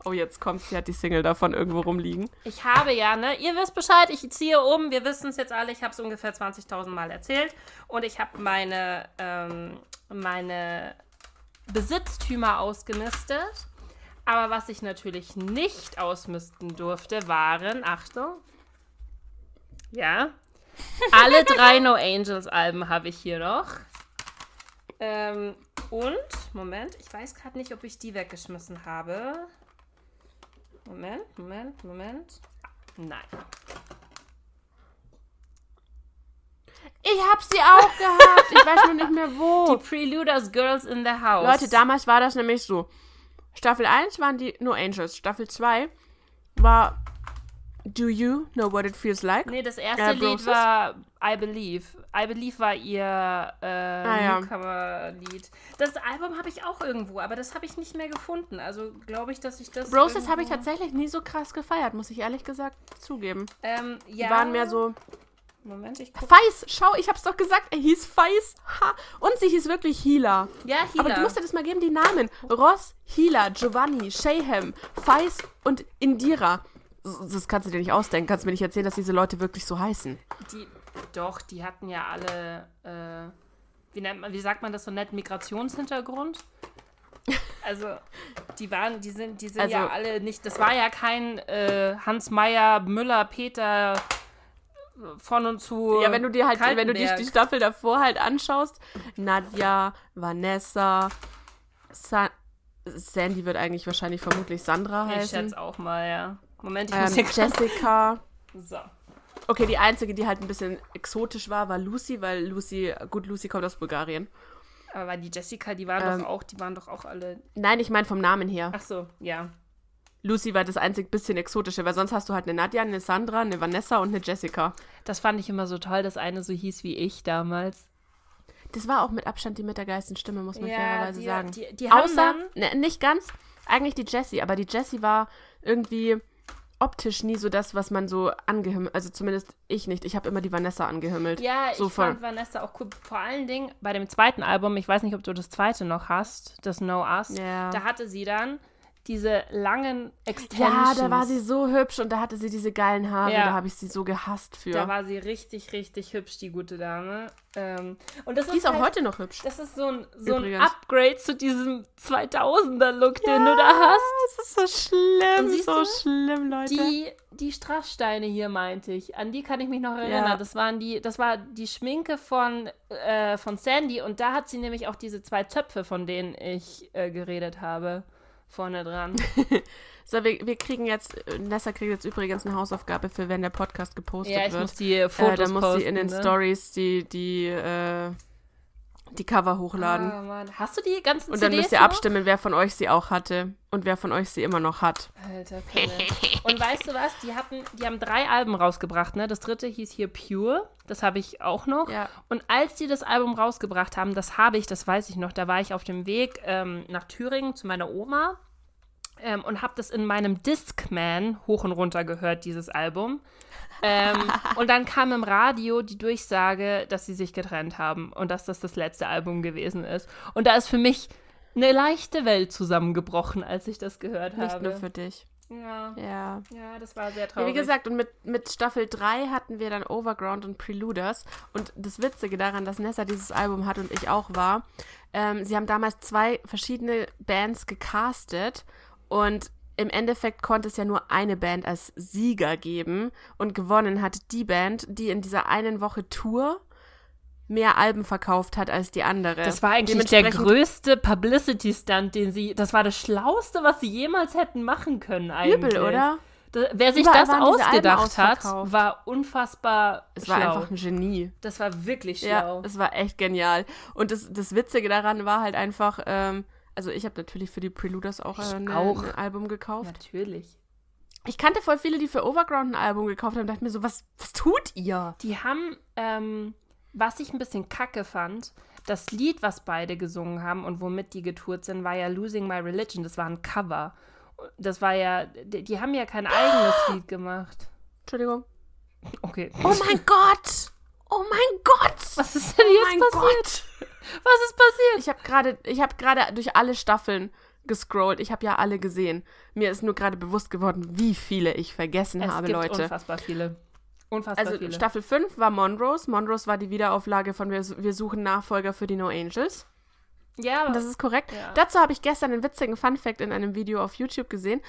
Oh, jetzt kommt, sie hat die Single davon irgendwo rumliegen. Ich habe ja, ne? Ihr wisst Bescheid, ich ziehe um. Wir wissen es jetzt alle. Ich habe es ungefähr 20.000 Mal erzählt. Und ich habe meine, ähm, meine Besitztümer ausgemistet. Aber was ich natürlich nicht ausmisten durfte, waren, Achtung, ja, alle drei No Angels Alben habe ich hier noch. Ähm, und, Moment, ich weiß gerade nicht, ob ich die weggeschmissen habe. Moment, Moment, Moment. Nein. Ich hab sie auch gehabt. Ich weiß nur nicht mehr wo. Die Preluders Girls in the House. Leute, damals war das nämlich so. Staffel 1 waren die No Angels. Staffel 2 war Do You Know What It Feels Like? Nee, das erste Äh, Lied war I Believe. I Believe war ihr äh, Ah, ja. Newcomer-Lied. Das Album habe ich auch irgendwo, aber das habe ich nicht mehr gefunden. Also glaube ich, dass ich das. Roses habe ich irgendwo- tatsächlich nie so krass gefeiert, muss ich ehrlich gesagt zugeben. Ähm, ja. Die waren mehr so. Moment, ich gucke. Feis, schau, ich hab's doch gesagt, er hieß Feis. Ha. Und sie hieß wirklich Hila. Ja, hier. Aber du musst dir das mal geben, die Namen. Ross, Hila, Giovanni, Shayham, Feis und Indira. Das kannst du dir nicht ausdenken. Kannst mir nicht erzählen, dass diese Leute wirklich so heißen. Die, doch, die hatten ja alle, äh, wie nennt man, wie sagt man das so nett, Migrationshintergrund. Also, die waren, die sind, die sind Also- ja alle nicht, das war ja kein äh, Hans Meyer, Müller, Peter von und zu. Ja, wenn du dir halt, wenn du die, Kaltenberg. die Staffel davor halt anschaust, Nadja, Vanessa, Sa Sandy wird eigentlich wahrscheinlich vermutlich Sandra Ich heißen. schätze auch mal, ja. Moment, ich Ähm, muss hier Jessica. So. Okay, die einzige, die halt ein bisschen exotisch war, war Lucy, weil Lucy, gut, Lucy kommt aus Bulgarien. Aber die Jessica, die waren Ähm. doch auch, die waren doch auch alle. Nein, ich meine vom Namen her. Ach so, ja. Lucy war das einzig bisschen exotische, weil sonst hast du halt eine Nadja, eine Sandra, eine Vanessa und eine Jessica. Das fand ich immer so toll, dass eine so hieß wie ich damals. Das war auch mit Abstand die mit der geilsten Stimme, muss man fairerweise die, sagen. Die, die haben Außer, ne, nicht ganz, eigentlich die Jessie, aber die Jessie war irgendwie optisch nie so das, was man so angehimmelt, also zumindest ich nicht. Ich habe immer die Vanessa angehimmelt. Ja, so ich fand Vanessa auch cool. Vor allen Dingen bei dem zweiten Album, ich weiß nicht, ob du das zweite noch hast, das No Us, Ja. da hatte sie dann diese langen Extensions. Ja, da war sie so hübsch und da hatte sie diese geilen Haare. Ja. Da habe ich sie so gehasst für. Da war sie richtig, richtig hübsch, die gute Dame. Ähm, und das die ist auch halt, heute noch hübsch. Das ist so ein, so ein. Upgrade zu diesem 2000er-Look, den du da hast. Das ist so schlimm, so du, schlimm, Leute. Die, die Strasssteine hier meinte ich. An die kann ich mich noch erinnern. Ja. Das waren die, das war die Schminke von, äh, von Sandy und da hat sie nämlich auch diese zwei Zöpfe, von denen ich äh, geredet habe, vorne dran. So, wir, wir kriegen jetzt, äh, Nessa kriegt jetzt übrigens eine Hausaufgabe für, wenn der Podcast gepostet ja, ich wird. muss die äh, Fotos dann muss posten. sie in den ne? Stories die, die, äh, die Cover hochladen. Ah, Mann. Hast du die ganzen und dann CDs müsst ihr noch? abstimmen, wer von euch sie auch hatte und wer von euch sie immer noch hat. Alter, Pille. Und weißt du was? Die hatten, die haben drei Alben rausgebracht, ne? Das dritte hieß hier Pure. Das habe ich auch noch. Ja. Und als die das Album rausgebracht haben, das habe ich, das weiß ich noch, da war ich auf dem Weg ähm, nach Thüringen zu meiner Oma ähm, und habe das in meinem Discman hoch und runter gehört, dieses Album. ähm, und dann kam im Radio die Durchsage, dass sie sich getrennt haben und dass das das letzte Album gewesen ist. Und da ist für mich eine leichte Welt zusammengebrochen, als ich das gehört Nicht habe. nur für dich. Ja, Ja. ja, das war sehr Ja, traurig. wie gesagt, und mit, mit Staffel 3 hatten wir dann Overground und Preluders. Und das Witzige daran, dass Nessa dieses Album hat und ich auch war, ähm, sie haben damals zwei verschiedene Bands gecastet und im Endeffekt konnte es ja nur eine Band als Sieger geben und gewonnen hat die Band, die in dieser einen Woche Tour mehr Alben verkauft hat als die andere. das war eigentlich der größte Publicity-Stunt, den sie. Das war das Schlauste, was sie jemals hätten machen können, eigentlich. Übel, oder? Da, wer sich Überall das ausgedacht hat, war unfassbar Es war schlau. einfach ein Genie. das war wirklich schlau. Ja, es war echt genial. Und das, das Witzige daran war halt einfach, ähm, also ich habe natürlich für die Preluders auch, äh, ne- auch. ein Album gekauft. Natürlich. Ich kannte voll viele, die für Overground ein Album gekauft haben, dachte mir so, was, was tut ihr? Die haben, ähm, was ich ein bisschen kacke fand, das Lied, was beide gesungen haben und womit die getourt sind, war ja Losing My Religion. Das war ein Cover. Das war ja, die, die haben ja kein eigenes Lied gemacht. Entschuldigung. Okay. Oh mein Gott! Oh mein Gott! Was ist denn oh jetzt mein passiert? Gott! Was ist passiert? Ich habe gerade, ich habe gerade durch alle Staffeln gescrollt. Ich habe ja alle gesehen. Mir ist nur gerade bewusst geworden, wie viele ich vergessen Es habe, gibt Leute. unfassbar viele. Unfassbar Also viele. Staffel 5 war Monrose. Monrose war die Wiederauflage von Wir, wir suchen Nachfolger für die No Angels. ja, aber Das ist korrekt. Ja. Dazu habe ich gestern einen witzigen Fun-Fact in einem Video auf YouTube gesehen.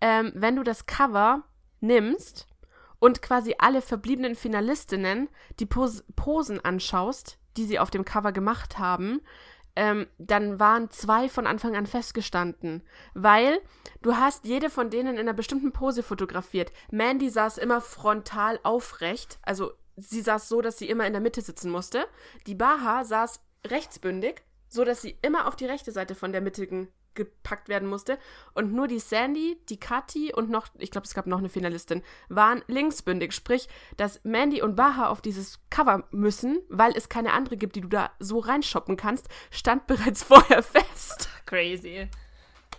Ähm, wenn du das Cover nimmst und quasi alle verbliebenen Finalistinnen die Pos Posen anschaust, die sie auf dem Cover gemacht haben, ähm, dann waren zwei von Anfang an festgestanden. Weil du hast jede von denen in einer bestimmten Pose fotografiert. Mandy saß immer frontal aufrecht, also sie saß so, dass sie immer in der Mitte sitzen musste. Die Baha saß rechtsbündig, so dass sie immer auf die rechte Seite von der mittigen gepackt werden musste. Und nur die Sandy, die Kathi und noch, ich glaube, es gab noch eine Finalistin, waren linksbündig. Sprich, dass Mandy und Baha auf dieses Cover müssen, weil es keine andere gibt, die du da so reinshoppen kannst, stand bereits vorher fest. crazy.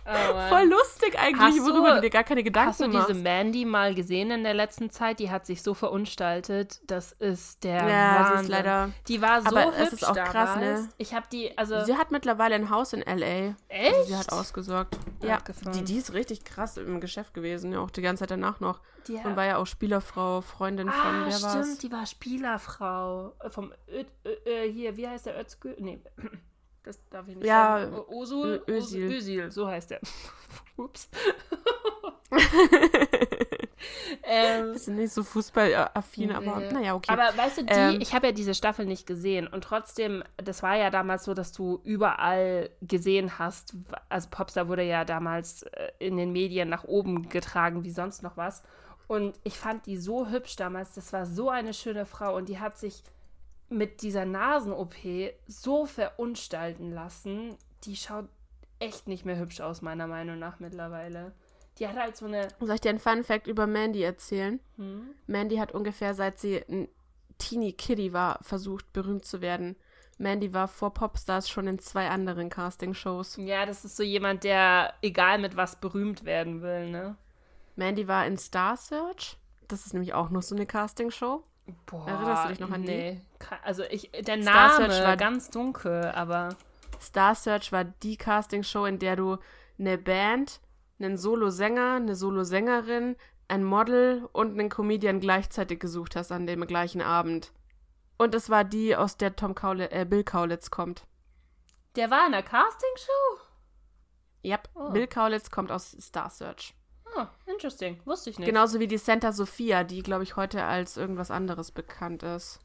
Oh. Voll lustig eigentlich, Hast du- worüber du dir gar keine Gedanken Hast du machst. diese Mandy mal gesehen in der letzten Zeit? Die hat sich so verunstaltet. Das ist der Ja, sie ist Wahnsinn. leider- Die war so Aber hübsch es ist auch krass, damals. ne? Ich habe die, also Sie hat mittlerweile ein Haus in L.A. echt? Also sie hat ausgesorgt. Ja, Abgefahren. die, die ist richtig krass im Geschäft gewesen, ja, auch die ganze Zeit danach noch. Die Und war ja auch Spielerfrau, Freundin von, ah, wer stimmt, war's? die war Spielerfrau Äh, vom Ö, Ö, äh, hier, wie heißt der Özgür? Nee, das darf ich nicht Ja, sagen. Osul, Özil. Özil. So heißt der. Ups. ähm, Bisschen nicht so fußballaffin, aber Nee. naja, okay. Aber weißt du, die, Ähm, ich habe ja diese Staffel nicht gesehen und trotzdem, das war ja damals so, dass du überall gesehen hast, also Popstar wurde ja damals äh, in den Medien nach oben getragen wie sonst noch was und ich fand die so hübsch damals, das war so eine schöne Frau und die hat sich mit dieser Nasen-OP so verunstalten lassen, die schaut echt nicht mehr hübsch aus, meiner Meinung nach mittlerweile. Die hat halt so eine... Soll ich dir einen Fun-Fact über Mandy erzählen? Hm? Mandy hat ungefähr seit sie ein Teenie Kitty war, versucht, berühmt zu werden. Mandy war vor Popstars schon in zwei anderen Castingshows. Ja, das ist so jemand, der egal mit was berühmt werden will, ne? Mandy war in Star Search. Das ist nämlich auch noch so eine Castingshow. Boah, Erinnerst du dich noch an die? nee. Ke- Also ich, der Star Name Search war- ganz dunkel, aber Star Search war die Castingshow, in der du eine Band, einen Solo-Sänger, eine Solo-Sängerin, ein Model und einen Comedian gleichzeitig gesucht hast an dem gleichen Abend. Und es war die, aus der Tom Kaule äh, Bill Kaulitz kommt. der war in der Castingshow? Yep, Oh. Bill Kaulitz kommt aus Star Search. Oh, interesting. Wusste ich nicht. Genauso wie die Santa Sophia, die, glaube ich, heute als irgendwas anderes bekannt ist.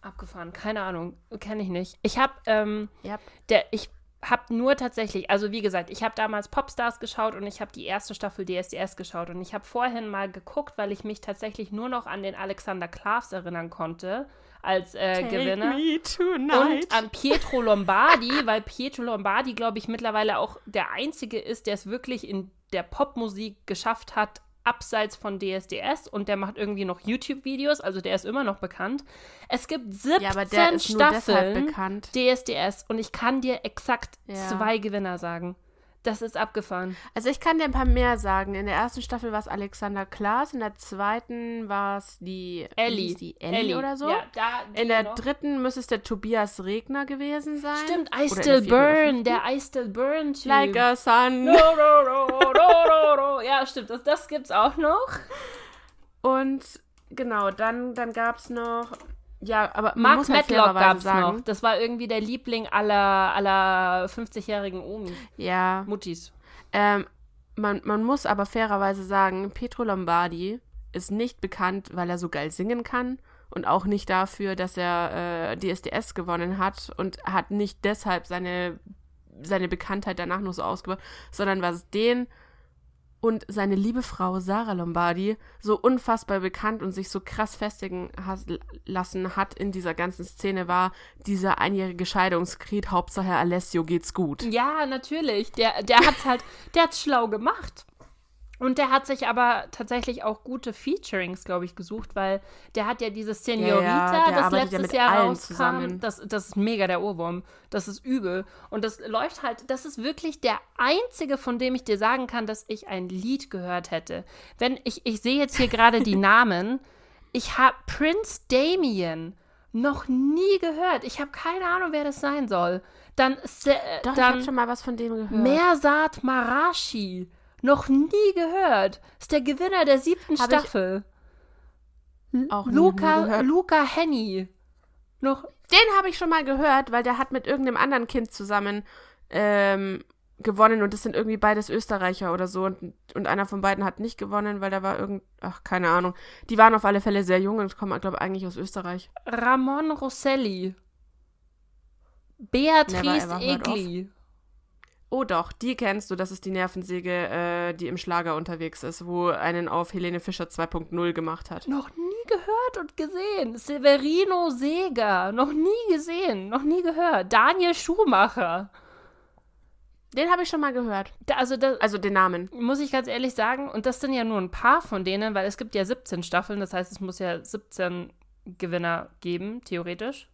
Abgefahren, keine Ahnung, kenne ich nicht. Ich habe, ähm, Yep. der, ich habe nur tatsächlich, also wie gesagt, ich habe damals Popstars geschaut und ich habe die erste Staffel DSDS geschaut und ich habe vorhin mal geguckt, weil ich mich tatsächlich nur noch an den Alexander Klavs erinnern konnte als äh, Gewinner. me tonight. Und an Pietro Lombardi, weil Pietro Lombardi, glaube ich, mittlerweile auch der Einzige ist, der es wirklich in der Popmusik geschafft hat, abseits von DSDS und der macht irgendwie noch YouTube-Videos, also der ist immer noch bekannt. Es gibt 17 ja, aber der ist nur deshalb Staffeln bekannt. DSDS und ich kann dir exakt Ja. zwei Gewinner sagen. Das ist abgefahren. Also ich kann dir ein paar mehr sagen. In der ersten Staffel war es Alexander Klaas, in der zweiten war es die Ellie. die Ellie, oder so. Ja, da, in der noch. dritten müsste es der Tobias Regner gewesen sein. Stimmt, Oder I in der Still oder Burn, der I Still Burn Typ. Like a sun. No, no, no, no, no, no. Ja, stimmt, das, das gibt's auch noch. Und genau, dann, dann gab es noch. Ja, aber Mark halt Matlock gab's sagen. noch. Das war irgendwie der Liebling aller, aller 50-jährigen Omi. Ja. Muttis. Ähm, man, man muss aber fairerweise sagen, Pietro Lombardi ist nicht bekannt, weil er so geil singen kann und auch nicht dafür, dass er äh, DSDS gewonnen hat und hat nicht deshalb seine, seine Bekanntheit danach nur so ausgebaut, sondern was den und seine liebe Frau Sarah Lombardi so unfassbar bekannt und sich so krass festigen has, lassen hat in dieser ganzen Szene war dieser einjährige Scheidungskrieg, Hauptsache Alessio geht's gut. Ja, natürlich. Der, der hat's halt, der hat's schlau gemacht. Und der hat sich aber tatsächlich auch gute Featurings, glaube ich, gesucht, weil der hat ja dieses Senorita, Ja, ja, das ja letztes mit Jahr rauskam. zusammen. Das, das ist mega der Ohrwurm. Das ist übel. Und das läuft halt, das ist wirklich der einzige, von dem ich dir sagen kann, dass ich ein Lied gehört hätte. Wenn ich, ich sehe jetzt hier gerade die Namen. Ich habe Prince Damien noch nie gehört. Ich habe keine Ahnung, wer das sein soll. Dann, äh, Doch, ich dann habe schon mal was von dem gehört. Mersat Marashi. Noch nie gehört. Ist der Gewinner der siebten Hab Staffel. L- auch Luca. Luca Henny. Noch. Den habe ich schon mal gehört, weil der hat mit irgendeinem anderen Kind zusammen ähm, gewonnen und das sind irgendwie beides Österreicher oder so und, und einer von beiden hat nicht gewonnen, weil da war irgend, ach, keine Ahnung. Die waren auf alle Fälle sehr jung und kommen, glaube ich, eigentlich aus Österreich. Ramon Rosselli. Beatrice. Egli. Oh doch, die kennst du, das ist die Nervensäge, äh, die im Schlager unterwegs ist, wo einen auf Helene Fischer 2.0 gemacht hat. Noch nie gehört und gesehen. Severino Seger. Noch nie gesehen. Noch nie gehört. Daniel Schumacher. Den habe ich schon mal gehört. Da, also, da, Also den Namen. muss ich ganz ehrlich sagen, und das sind ja nur ein paar von denen, weil es gibt ja 17 Staffeln, das heißt, es muss ja 17 Gewinner geben, theoretisch.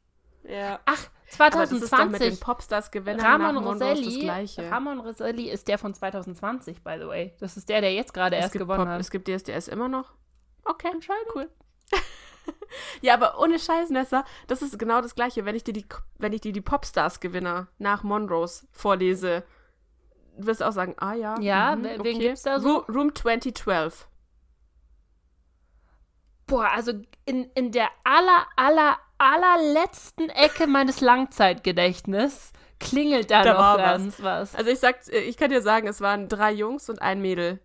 Ja. Ach, Aber das ist doch mit den 2020. Popstars-Gewinnern Ramon Monroe das Roselli, Gleiche. Ramon Roselli ist der von 2020, by the way. Das ist der, der jetzt gerade erst gewonnen Pop, hat. Es gibt DSDS immer noch. Okay, Anscheinend. cool. ja, aber ohne Scheiß, Nessa, das ist genau das Gleiche. Wenn ich dir die, wenn ich dir die Popstars-Gewinner nach Monrose vorlese, wirst du auch sagen, ah ja. Ja, mhm, wen- wen gibt's da so? Ru- Room 2012. Boah, also in, in der aller, aller, allerletzten Ecke meines Langzeitgedächtnisses klingelt da, Da noch war was. ganz was. Also ich sag, ich kann dir sagen, es waren drei Jungs und ein Mädel.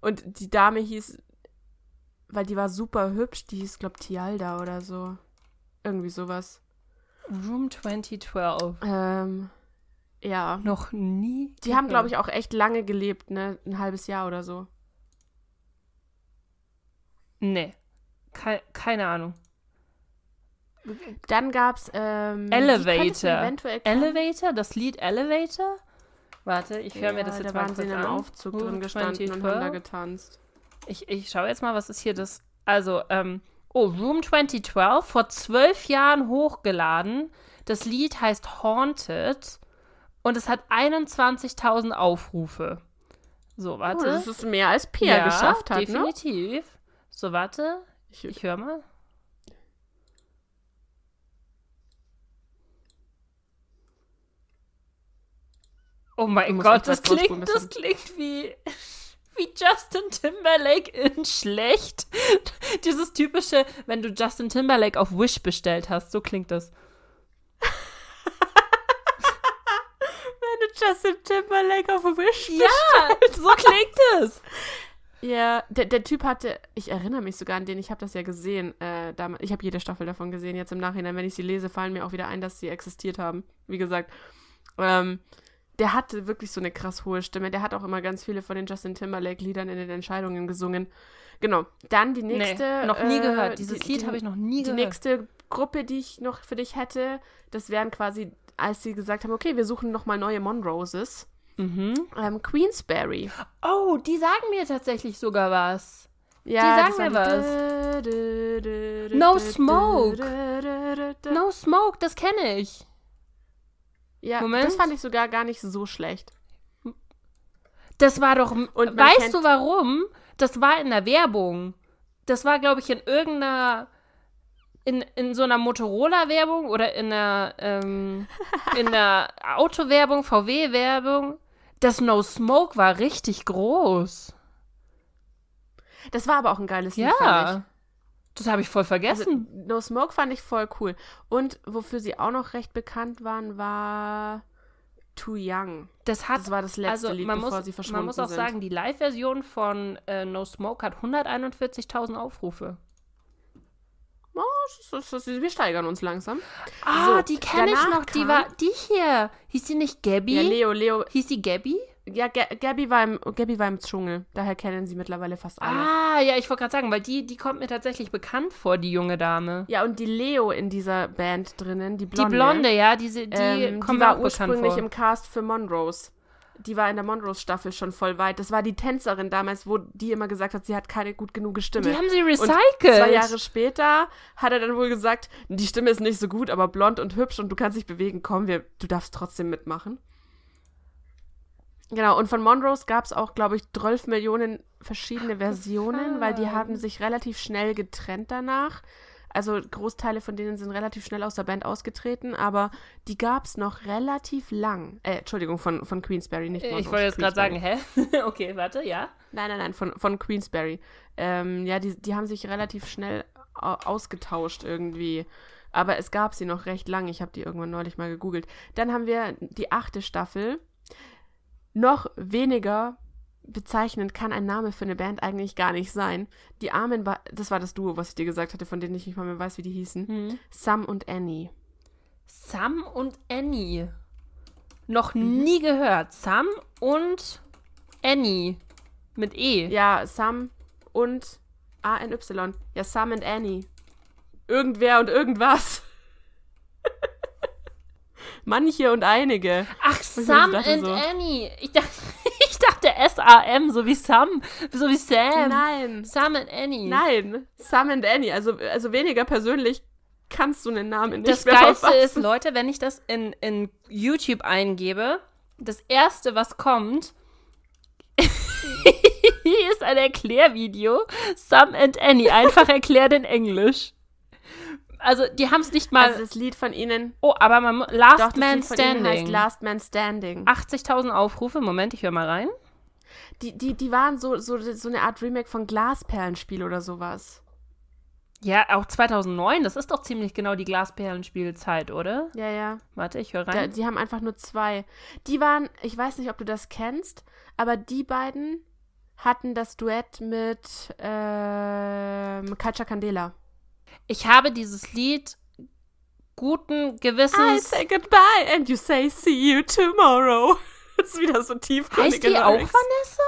Und die Dame hieß, weil die war super hübsch, die hieß, glaub, Tialda oder so. Irgendwie sowas. Room 2012. Ähm, ja. Noch nie. Die haben, glaube ich, auch echt lange gelebt, ne? Ein halbes Jahr oder so. Nee. Kei keine Ahnung. Dann gab's ähm, könntest du Elevator. Elevator? Das Lied Elevator? Warte, ich höre mir Ja, das jetzt da mal waren kurz sie in einem an. Aufzug drin gestanden und haben da 2012. getanzt. Ich, ich schaue jetzt mal, was ist hier das. Also, ähm, oh, Room 2012, vor zwölf Jahren hochgeladen. Das Lied heißt Haunted und es hat 21.000 Aufrufe. So, Oh, warte. das ist mehr als Pia ja, geschafft hat, ne? definitiv. So, warte. Ich, Ich höre mal. Oh mein Gott, das klingt, das klingt wie, wie Justin Timberlake in schlecht. Dieses typische, wenn du Justin Timberlake auf Wish bestellt hast, so klingt das. Wenn du Justin Timberlake auf Wish Ja, so klingt es. Ja, der, der Typ hatte, ich erinnere mich sogar an den, ich habe das ja gesehen, äh, damals, ich habe jede Staffel davon gesehen, jetzt im Nachhinein, wenn ich sie lese, fallen mir auch wieder ein, dass sie existiert haben, wie gesagt. Ähm, der hatte wirklich so eine krass hohe Stimme, der hat auch immer ganz viele von den Justin Timberlake-Liedern in den Entscheidungen gesungen. Genau, dann die nächste. nee, noch nie äh, gehört. Dieses die, Lied die- habe ich noch nie Die gehört. nächste Gruppe, die ich noch für dich hätte, das wären quasi, als sie gesagt haben, okay, wir suchen nochmal neue Monroses. Mhm. Ähm, Queensberry. Oh, die sagen mir tatsächlich sogar was. Ja, sagen das mir waren No die- Smoke. No Smoke, das kenne ich. Ja, Moment. das fand ich sogar gar nicht so schlecht. Das war doch. Und weißt du warum? Das war in der Werbung. Das war, glaube ich, in irgendeiner. In, in so einer Motorola-Werbung oder in einer, ähm, in einer Autowerbung, VW-Werbung. Das No Smoke war richtig groß. Das war aber auch ein geiles Lied, Ja. Das habe ich voll. Also, vergessen. no Smoke fand ich voll cool. Und wofür sie auch noch recht bekannt waren, war Too Young. das hat Das war das letzte also Lied, man bevor muss, sie verschwunden Man muss auch sind. sagen, die Live-Version von äh, No Smoke hat 141.000 Aufrufe. Oh, das das wir steigern uns langsam. Ah, So, die kenne ich noch. Die war die hier. Hieß die nicht Gabby? Ja, Leo, Leo. Hieß die Gabby? Ja, Ga Gabby war, im, Gabby war im Dschungel. Daher kennen sie mittlerweile fast alle. Ah, ja, ich wollte gerade sagen, weil die, die kommt mir tatsächlich bekannt vor, die junge Dame. Ja, und die Leo in dieser Band drinnen, die Die Blonde. Blonde, ja, diese, die ähm, kommt die war ursprünglich im Cast für Monrose. Die war in der Monrose-Staffel schon voll weit. Das war die Tänzerin damals, wo die immer gesagt hat, sie hat keine gut genug Stimme. die haben sie und recycelt. zwei Jahre später hat er dann wohl gesagt, die Stimme ist nicht so gut, aber blond und hübsch und du kannst dich bewegen. Komm, wir, du darfst trotzdem mitmachen. Genau, und von Monrose gab es auch, glaube ich, 12 Millionen verschiedene Versionen, weil die haben sich relativ schnell getrennt danach. Also Großteile von denen sind relativ schnell aus der Band ausgetreten, aber die gab es noch relativ lang. Äh, Entschuldigung, von, von Queensberry, nicht ich Monrose, wollte jetzt gerade sagen, hä? okay, warte, ja. Nein, nein, nein, von, von Queensberry. Ähm, ja, die, die haben sich relativ schnell au- ausgetauscht irgendwie. Aber es gab sie noch recht lang. Ich habe die irgendwann neulich mal gegoogelt. Dann haben wir die achte Staffel. Noch weniger bezeichnend kann ein Name für eine Band eigentlich gar nicht sein. Die Armen, war, das war das Duo, was ich dir gesagt hatte, von denen ich nicht mal mehr weiß, wie die hießen. Hm. Sam und Annie. Sam und Annie. Noch Mhm. nie gehört. Sam und Annie. Mit E. Ja, Sam und A-N-Y. Ja, Sam und Annie. Irgendwer und irgendwas. Manche und einige. Ach, Sam and so. Annie. Ich dachte, ich dachte S-A-M, so wie Sam, so wie Sam. Nein. Sam and Annie. Nein. Sam und Annie. Also, also weniger persönlich kannst du einen Namen nicht Das mehr Geilste ist. Leute, wenn ich das in, in YouTube eingebe, das erste, was kommt, ist ein Erklärvideo. Sam and Annie, einfach erklärt in Englisch. Also, die haben es nicht mal. Also das Lied von ihnen, oh, aber man, Last doch, das Man ihnen heißt Standing. Last Man Standing. 80.000 Aufrufe. Moment, ich höre mal rein. Die, die, die waren so, so, so eine Art Remake von Glasperlenspiel oder sowas. Ja, auch 2009. Das ist doch ziemlich genau die Glasperlenspielzeit, oder? Ja, ja. Warte, ich höre Da, rein. die haben einfach nur zwei. Die waren, ich weiß nicht, ob du das kennst, aber die beiden hatten das Duett mit ähm, Katja Candela. Ich habe dieses Lied guten I Gewissens. say goodbye and you say see you tomorrow. Das ist wieder so tiefgründige Heißt die auch Lyrics. Vanessa?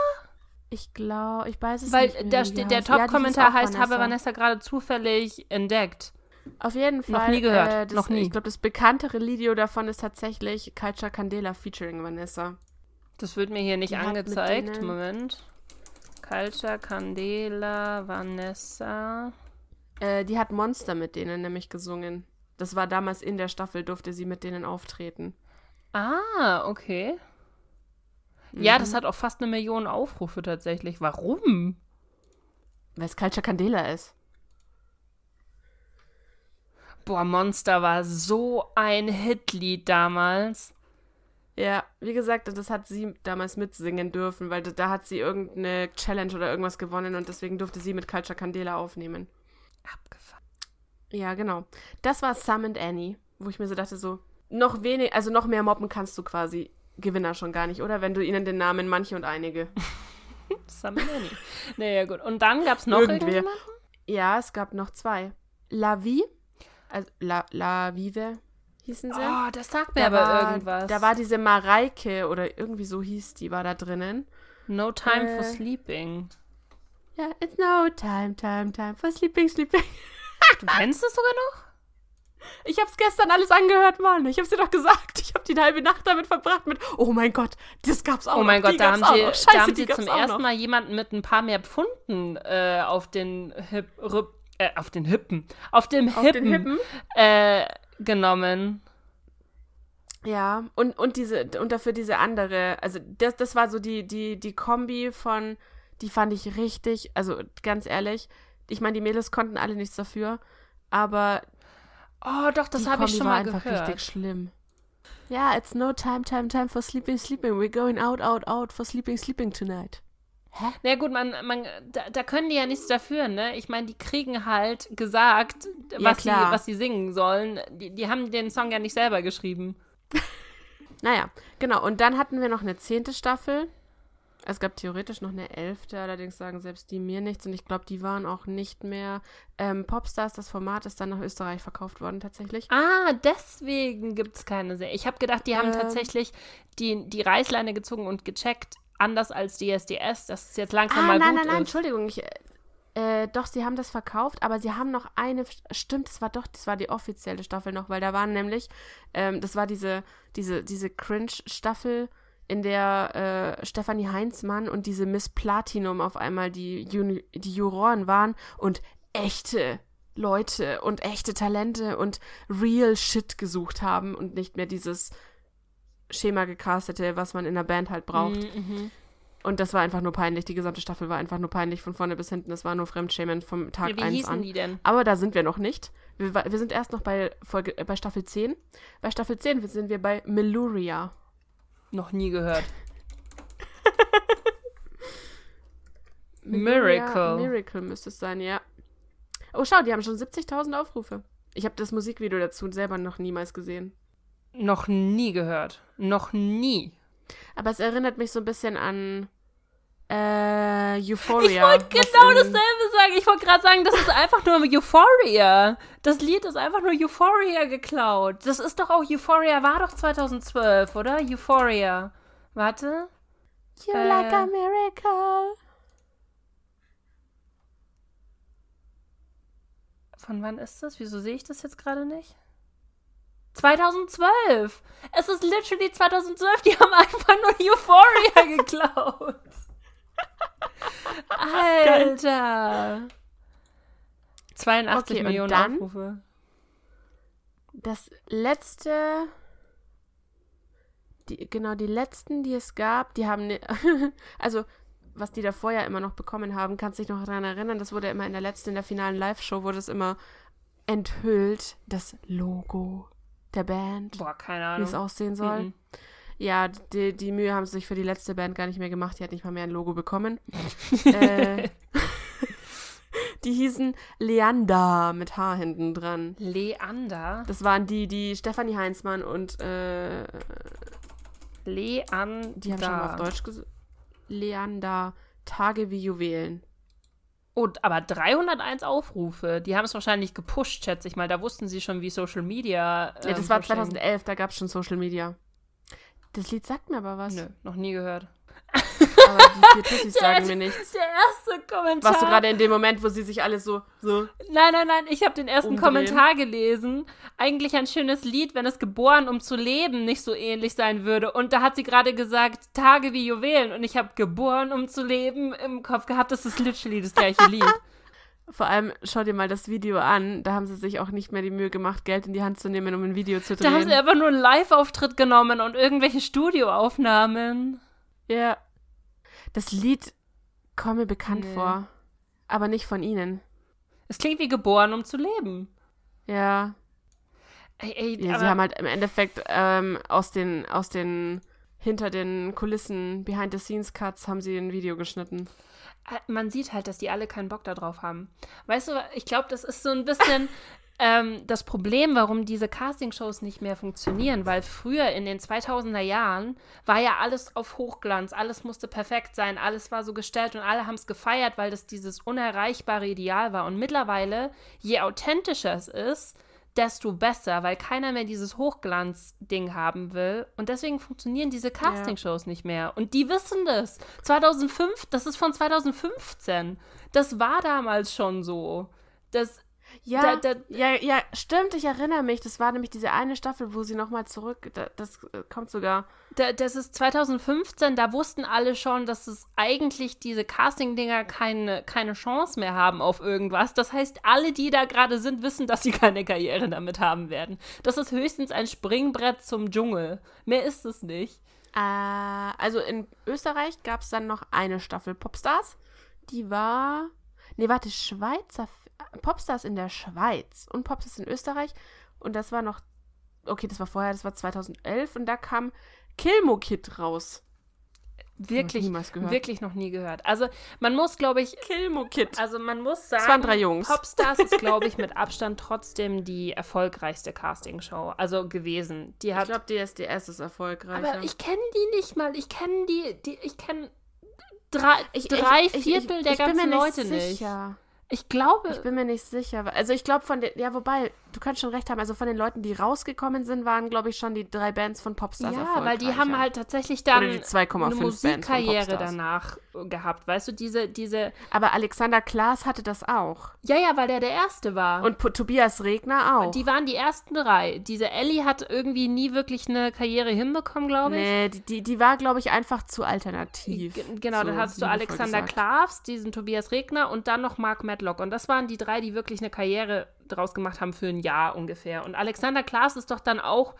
Ich glaube, ich weiß es Weil nicht. mehr, da steht, der. Ja, Top-Kommentar auch heißt, habe Vanessa gerade zufällig entdeckt. Auf jeden Noch Fall. nie gehört, Äh, das, noch nie. Ich glaube, das bekanntere Video davon ist tatsächlich Katja Candela featuring Vanessa. Das wird mir hier nicht Die angezeigt. Moment. Culture, Candela, Vanessa. Äh, die hat Monster mit denen nämlich gesungen. Das war damals in der Staffel, durfte sie mit denen auftreten. Ah, okay. Ja, das hat auch fast eine Million Aufrufe tatsächlich. Warum? Weil es Culture Candela ist. Boah, Monster war so ein Hitlied damals. Ja, wie gesagt, das hat sie damals mitsingen dürfen, weil da, da hat sie irgendeine Challenge oder irgendwas gewonnen und deswegen durfte sie mit Culture Candela aufnehmen. Abgefahren. Ja, genau. Das war Sam and Annie, wo ich mir so dachte, so, noch wenig, also noch mehr mobben kannst du quasi Gewinner schon gar nicht, oder? Wenn du ihnen den Namen manche und einige. Sam and Annie. naja, gut. Und dann gab es noch Irgendwer. Ja, es gab noch zwei. La Vie, also La, La Vive hießen sie. Oh, das sagt mir da aber war, irgendwas. Da war diese Mareike oder irgendwie so hieß die, war da drinnen. No Time for Äh. Sleeping. Ja, it's no time, time, time for sleeping, sleeping. Du kennst es sogar noch? Ich hab's gestern alles angehört, Mann. Ich hab's dir doch gesagt. Ich hab die halbe Nacht damit verbracht mit, oh mein Gott, das gab's auch Oh mein noch. Gott, da haben sie. Scheiße, da haben sie zum ersten. Mal jemanden mit ein paar mehr Pfunden äh, auf den Hip, Rüpp, äh, auf den Hippen, auf dem Auf Hippen, den Hippen. Äh, genommen. Ja, und, und diese, und dafür diese andere, also das, das war so die, die, die Kombi von, die fand ich richtig, also ganz ehrlich, ich meine, die Mädels konnten alle nichts dafür, aber Oh, doch, das habe ich schon war mal einfach gehört. richtig schlimm. Ja, it's no time, time, time for sleeping, sleeping. We're going out, out, out for sleeping, sleeping tonight. Na ja, gut, man, man, da, da können die ja nichts dafür, ne? Ich meine, die kriegen halt gesagt, Ja, was, sie, klar. was sie singen sollen. Die, die haben den Song ja nicht selber geschrieben. Naja, genau. Und dann hatten wir noch eine zehnte Staffel. Es gab theoretisch noch eine elfte, allerdings sagen selbst die mir nichts. Und ich glaube, die waren auch nicht mehr. Ähm, Popstars, das Format ist dann nach Österreich verkauft worden tatsächlich. Ah, deswegen gibt es keine Serie. Ich habe gedacht, die haben Ähm. tatsächlich die, die Reißleine gezogen und gecheckt, anders als DSDS, dass es jetzt langsam Ah, mal nein, gut nein, nein, ist. Entschuldigung. Ich, äh, doch, sie haben das verkauft, aber sie haben noch eine. Stimmt, das war doch, das war die offizielle Staffel noch, weil da waren nämlich, ähm, das war diese, diese, diese Cringe-Staffel, in der äh, Stefanie Heinzmann und diese Miss Platinum auf einmal die, Juni die Juroren waren und echte Leute und echte Talente und real Shit gesucht haben und nicht mehr dieses Schema gecastete, was man in einer Band halt braucht. Mhm, Und das war einfach nur peinlich. Die gesamte Staffel war einfach nur peinlich von vorne bis hinten. Es war nur Fremdschämen vom Tag Ja, wie 1 hießen an. die denn? Aber da sind wir noch nicht. Wir, wir sind erst noch bei, Folge, äh, bei Staffel 10. Bei Staffel 10 sind wir bei Meluria. Noch nie gehört. Miracle. Miracle müsste es sein, ja. Oh, schau, die haben schon 70.000 Aufrufe. Ich habe das Musikvideo dazu selber noch niemals gesehen. Noch nie gehört. Noch nie. Aber es erinnert mich so ein bisschen an äh, Euphoria. Ich wollte genau dasselbe sagen. Ich wollte gerade sagen, das ist einfach nur Euphoria. Das Lied ist einfach nur Euphoria geklaut. Das ist doch auch Euphoria, war doch 2012, oder? Euphoria. Warte. You äh, like a miracle. Von wann ist das? Wieso sehe ich das jetzt gerade nicht? 2012! Es ist literally 2012. Die haben einfach nur Euphoria geklaut. Alter. 82 Okay, Millionen dann? Aufrufe. Das letzte, die, genau, die letzten, die es gab, die haben, ne, also, was die da vorher immer noch bekommen haben, kannst dich noch daran erinnern, das wurde immer in der letzten, in der finalen Live-Show, wurde es immer enthüllt, das Logo der Band, Boah, keine wie es Ahnung. aussehen soll. Mhm. Ja, die, die Mühe haben sie sich für die letzte Band gar nicht mehr gemacht, die hat nicht mal mehr ein Logo bekommen. äh, die hießen Leander mit H hinten dran. Leander. Das waren die, die Stefanie Heinzmann und äh, Leander. die haben schon mal auf Deutsch gesagt. Leander, Tage wie Juwelen. Oh, aber 301 Aufrufe. Die haben es wahrscheinlich gepusht, schätze ich mal. Da wussten sie schon, wie Social Media. Ja, ähm, das war pushen. 2011, da gab es schon Social Media. Das Lied sagt mir aber was. Nö, noch nie gehört. Aber die vier Tussis sagen mir nichts. Der erste Kommentar. Warst du gerade in dem Moment, wo sie sich alles so, so. Nein, nein, nein, ich habe den ersten Umdrehen. Kommentar gelesen. Eigentlich ein schönes Lied, wenn es geboren, um zu leben, nicht so ähnlich sein würde. Und da hat sie gerade gesagt, Tage wie Juwelen. Und ich habe geboren, um zu leben im Kopf gehabt. Das ist literally das gleiche Lied. Vor allem, schau dir mal das Video an. Da haben sie sich auch nicht mehr die Mühe gemacht, Geld in die Hand zu nehmen, um ein Video zu Da haben drehen. sie einfach nur einen Live-Auftritt genommen und irgendwelche Studioaufnahmen. Ja. Das Lied kommt mir bekannt Nee. vor. Aber nicht von ihnen. Es klingt wie geboren, um zu leben. Ja. Ey, ey, ja sie haben halt im Endeffekt ähm, aus den, aus den, hinter den Kulissen, Behind-the-Scenes-Cuts, haben sie ein Video geschnitten. Man sieht halt, dass die alle keinen Bock darauf haben. Weißt du, ich glaube, das ist so ein bisschen ähm, das Problem, warum diese Castingshows nicht mehr funktionieren, weil früher in den 2000er Jahren war ja alles auf Hochglanz, alles musste perfekt sein, alles war so gestellt und alle haben es gefeiert, weil das dieses unerreichbare Ideal war. Und mittlerweile, je authentischer es ist, desto besser, weil keiner mehr dieses Hochglanz-Ding haben will. Und deswegen funktionieren diese Castingshows nicht mehr. Und die wissen das. 2005, das ist von 2015. Das war damals schon so. Das, Ja, Da- da- ja, ja, stimmt, ich erinnere mich. Das war nämlich diese eine Staffel, wo sie nochmal zurück, da, das äh, kommt sogar. da, das ist 2015, da wussten alle schon, dass es eigentlich diese Casting-Dinger keine, keine Chance mehr haben auf irgendwas. Das heißt, alle, die da gerade sind, wissen, dass sie keine Karriere damit haben werden. Das ist höchstens ein Springbrett zum Dschungel. Mehr ist es nicht. Äh, also in Österreich gab es dann noch eine Staffel Popstars. Die war. Nee, warte, Schweizer. Popstars in der Schweiz und Popstars in Österreich. Und das war noch. Okay, das war vorher, das war 2011 und da kam Kilmo Kid raus. Wirklich, gehört. wirklich noch nie gehört. Also man muss, glaube ich, Kilmo Kid. also man muss sagen, waren drei Jungs. Popstars ist, glaube ich, mit Abstand trotzdem die erfolgreichste Castingshow, also gewesen. Die Ich hat, glaube, DSDS ist erfolgreicher. aber ich kenne die nicht mal. Ich kenne die, die, ich kenne drei, Ich- drei ich- ich- Viertel ich, der ich bin ganzen mir Leute nicht nicht. Ich glaube, Ich bin mir nicht sicher. Also ich glaube von den, ja, wobei, du kannst schon recht haben, also von den Leuten, die rausgekommen sind, waren, glaube ich, schon die drei Bands von Popstars ja, weil die haben halt tatsächlich dann Oder die 2,5 eine Musikkarriere danach gehabt. Weißt du, diese, diese, Aber Alexander Klaas hatte das auch. ja, ja, weil der der Erste war. Und Po- Tobias Regner auch. Die waren die ersten drei. Diese Ellie hat irgendwie nie wirklich eine Karriere hinbekommen, glaube ich. nee, die, die, die war, glaube ich, einfach zu alternativ. G genau, so dann hast du Alexander. Klavs, diesen Tobias Regner und dann noch Mark Medlock. Und das waren die drei, die wirklich eine Karriere draus gemacht haben für ein Jahr ungefähr. Und Alexander Klavs ist doch dann auch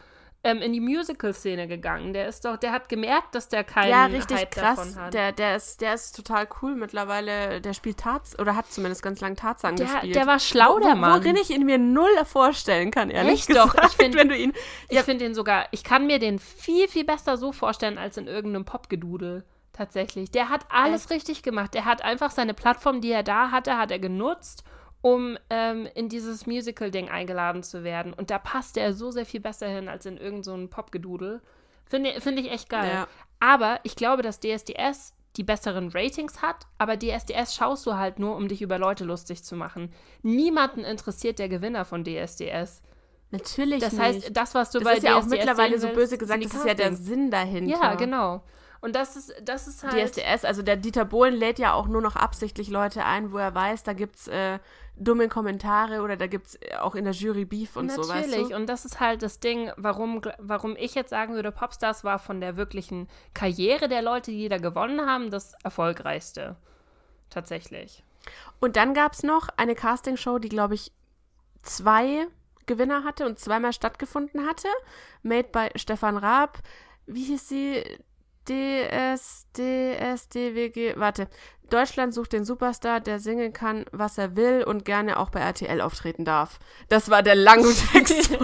ähm, in die Musical-Szene gegangen. Der ist doch, der hat gemerkt, dass der keinen Ja, richtig Hype krass. davon hat. Der, der, ist, der ist total cool mittlerweile. Der spielt Tarz oder hat zumindest ganz lang Tarzan der, gespielt. der war schlau, der Mann. Worin ich ihn mir null vorstellen kann, ehrlich Echt doch, gesagt. ich find- wenn du ihn. Ich finde den sogar, ich kann mir den viel, viel besser so vorstellen als in irgendeinem Popgedudel. Tatsächlich. Der hat alles richtig gemacht. Der hat einfach seine Plattform, die er da hatte, hat er genutzt, um ähm, in dieses Musical-Ding eingeladen zu werden. Und da passt er so sehr viel besser hin als in irgendeinem so Popgedudel. Finde find ich echt geil. Ja. Aber ich glaube, dass DSDS die besseren Ratings hat, aber DSDS schaust du halt nur, um dich über Leute lustig zu machen. Niemanden interessiert der Gewinner von DSDS. Natürlich Das nicht. heißt, das, was du das bei ist ja auch DSDS mittlerweile so böse gesagt, das ist ja der. Sinn dahinter. Ja, genau. Und das ist, das ist halt. DSDS, also der Dieter Bohlen lädt ja auch nur noch absichtlich Leute ein, wo er weiß, da gibt's äh, dumme Kommentare oder da gibt's äh, auch in der Jury Beef und Natürlich. so, weißt du? Und das ist halt das Ding, warum, warum ich jetzt sagen würde, Popstars war von der wirklichen Karriere der Leute, die da gewonnen haben, das erfolgreichste. Tatsächlich. Und dann gab's noch eine Castingshow, die, glaube ich, zwei Gewinner hatte und zweimal stattgefunden hatte. Made by Stefan Raab. Wie hieß sie? DS, DS, DWG. Warte. Deutschland sucht den Superstar, der singen kann, was er will und gerne auch bei RTL auftreten darf. Das war der lange Text.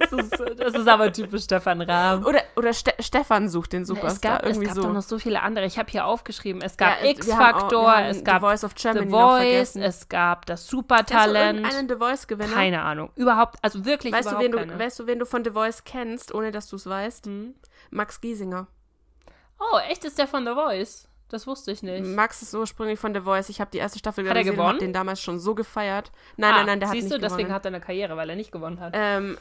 Das ist, das ist aber typisch Stefan Rahm. oder oder Ste Stefan sucht den Es Superstar. gab, es irgendwie gab so. doch noch so viele andere. Ich habe hier aufgeschrieben, es gab Ja, es- X-Factor, haben es The gab Voice of Germany The Voice, es gab das Kennst du Supertalent. irgendeinen The Voice-Gewinner? Keine Ahnung. Überhaupt, also wirklich Weißt du, überhaupt wen du, keine. weißt du, wen du von The Voice kennst, ohne dass du es weißt? Hm? Max Giesinger. Oh, echt ist der von The Voice? Das wusste ich nicht. Max ist ursprünglich von The Voice. Ich habe die erste Staffel Hat er gesehen und gewonnen? hab den damals schon so gefeiert. Nein, Ah, nein, nein, der hat Siehst nicht du, deswegen gewonnen. hat er eine Karriere, weil er nicht gewonnen hat. ähm,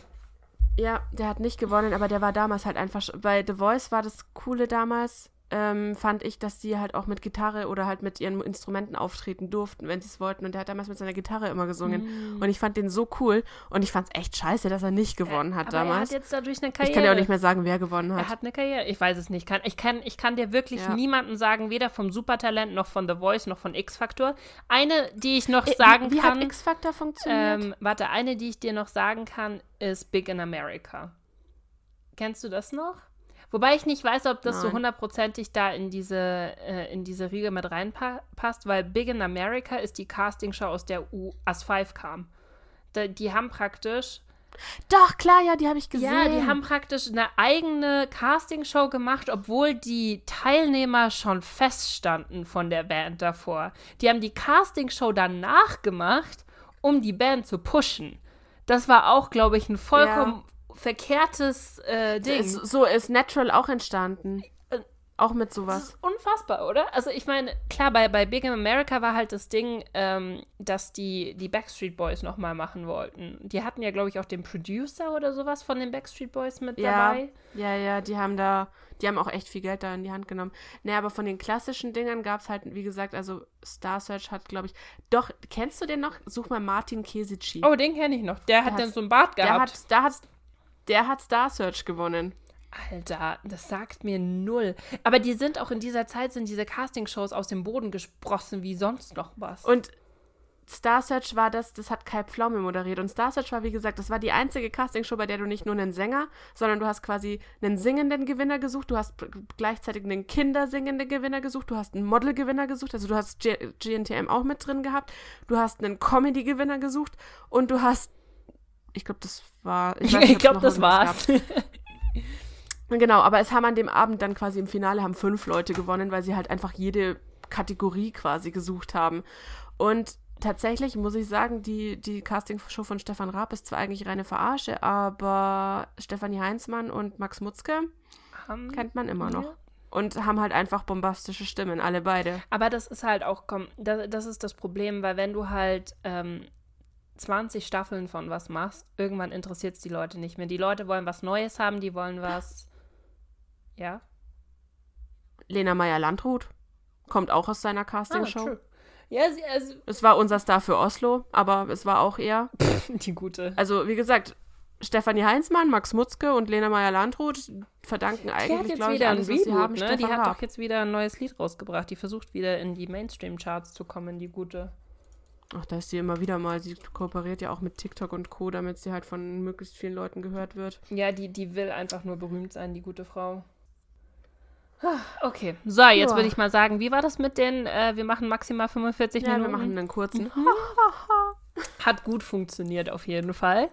ja, der hat nicht gewonnen, aber der war damals halt einfach. Bei The Voice war das Coole damals, ähm, fand ich, dass die halt auch mit Gitarre oder halt mit ihren Instrumenten auftreten durften, wenn sie es wollten. Und der hat damals mit seiner Gitarre immer gesungen. Mm. Und ich fand den so cool. Und ich fand es echt scheiße, dass er nicht gewonnen hat Aber er damals. hat jetzt dadurch eine Karriere. ich kann dir auch nicht mehr sagen, wer gewonnen hat. Er hat eine Karriere. Ich weiß es nicht. Kann, ich, kann, ich kann dir wirklich Ja. niemanden sagen, weder vom Supertalent noch von The Voice noch von X-Factor. Eine, die ich noch Äh, sagen wie, wie kann. hat X-Factor funktioniert? ähm, warte, eine, die ich dir noch sagen kann, ist Big in America. Kennst du das noch? Wobei ich nicht weiß, ob das so Nein. hundertprozentig da in diese, äh, in diese Riege mit reinpasst, weil Big in America ist die Castingshow, aus der U As 5 kam. Da, die haben praktisch, Doch, klar, ja, die habe ich gesehen. ja, die haben praktisch eine eigene Castingshow gemacht, obwohl die Teilnehmer schon feststanden von der Band davor. Die haben die Castingshow danach gemacht, um die Band zu pushen. Das war auch, glaube ich, ein vollkommen verkehrtes äh, Ding. Ist, so ist Natural auch entstanden. Äh, Auch mit Das sowas. ist unfassbar, oder? Also ich meine, klar, bei, bei Big in America war halt das Ding, ähm, dass die, die Backstreet Boys nochmal machen wollten. Die hatten ja, glaube ich, auch den Producer oder sowas von den Backstreet Boys mit Ja, dabei. ja, ja, die haben da, die haben auch echt viel Geld da in die Hand genommen. Naja, aber von den klassischen Dingern gab es halt, wie gesagt, also Star Search hat, glaube ich, doch, kennst du den noch? Such mal Martin Kesici. Oh, den kenne ich noch. Der hat Der dann hat- so einen Bart der gehabt. hat, der hat, der hat Star Search gewonnen. Alter, das sagt mir null. Aber die sind auch in dieser Zeit, sind diese Castingshows aus dem Boden gesprossen wie sonst noch was. Und Star Search war das, das hat Kai Pflaume moderiert. Und Star Search war, wie gesagt, das war die einzige Castingshow, bei der du nicht nur einen Sänger, sondern du hast quasi einen singenden Gewinner gesucht, du hast gleichzeitig einen kindersingenden Gewinner gesucht, du hast einen Model-Gewinner gesucht, also du hast G GNTM auch mit drin gehabt, du hast einen Comedy-Gewinner gesucht und du hast, ich glaube, das war, ich ob's glaube, das war's. Genau, aber es haben an dem Abend dann quasi im Finale haben fünf Leute gewonnen, weil sie halt einfach jede Kategorie quasi gesucht haben. Und tatsächlich muss ich sagen, die, die Castingshow von Stefan Raab ist zwar eigentlich reine Verarsche, aber Stefanie Heinzmann und Max Mutzke Ähm, kennt man immer noch. ja. Und haben halt einfach bombastische Stimmen, alle beide. Aber das ist halt auch, komm, das, das ist das Problem, weil wenn du halt ähm, 20 Staffeln von was machst, irgendwann interessiert es die Leute nicht mehr. Die Leute wollen was Neues haben, die wollen was. Ja. Lena Meyer-Landrut kommt auch aus seiner Castingshow. Ah, true. Ja, sie, also, es war unser Star für Oslo, aber es war auch eher die gute. Also, wie gesagt, Stefanie Heinzmann, Max Mutzke und Lena Meyer-Landrut verdanken eigentlich, glaube ich, alles, was sie Reboot, haben, ne? Die hat Raab. doch jetzt wieder ein neues Lied rausgebracht. Die versucht wieder in die Mainstream-Charts zu kommen, die gute. Ach, da ist sie immer wieder mal. Sie kooperiert ja auch mit TikTok und Co., damit sie halt von möglichst vielen Leuten gehört wird. Ja, die, die will einfach nur berühmt sein, die gute Frau. Ah, Okay, so, jetzt Ja. würde ich mal sagen, wie war das mit den, äh, wir machen maximal 45 Ja, wir Minuten? machen einen kurzen. Mhm. Hat gut funktioniert auf jeden Fall.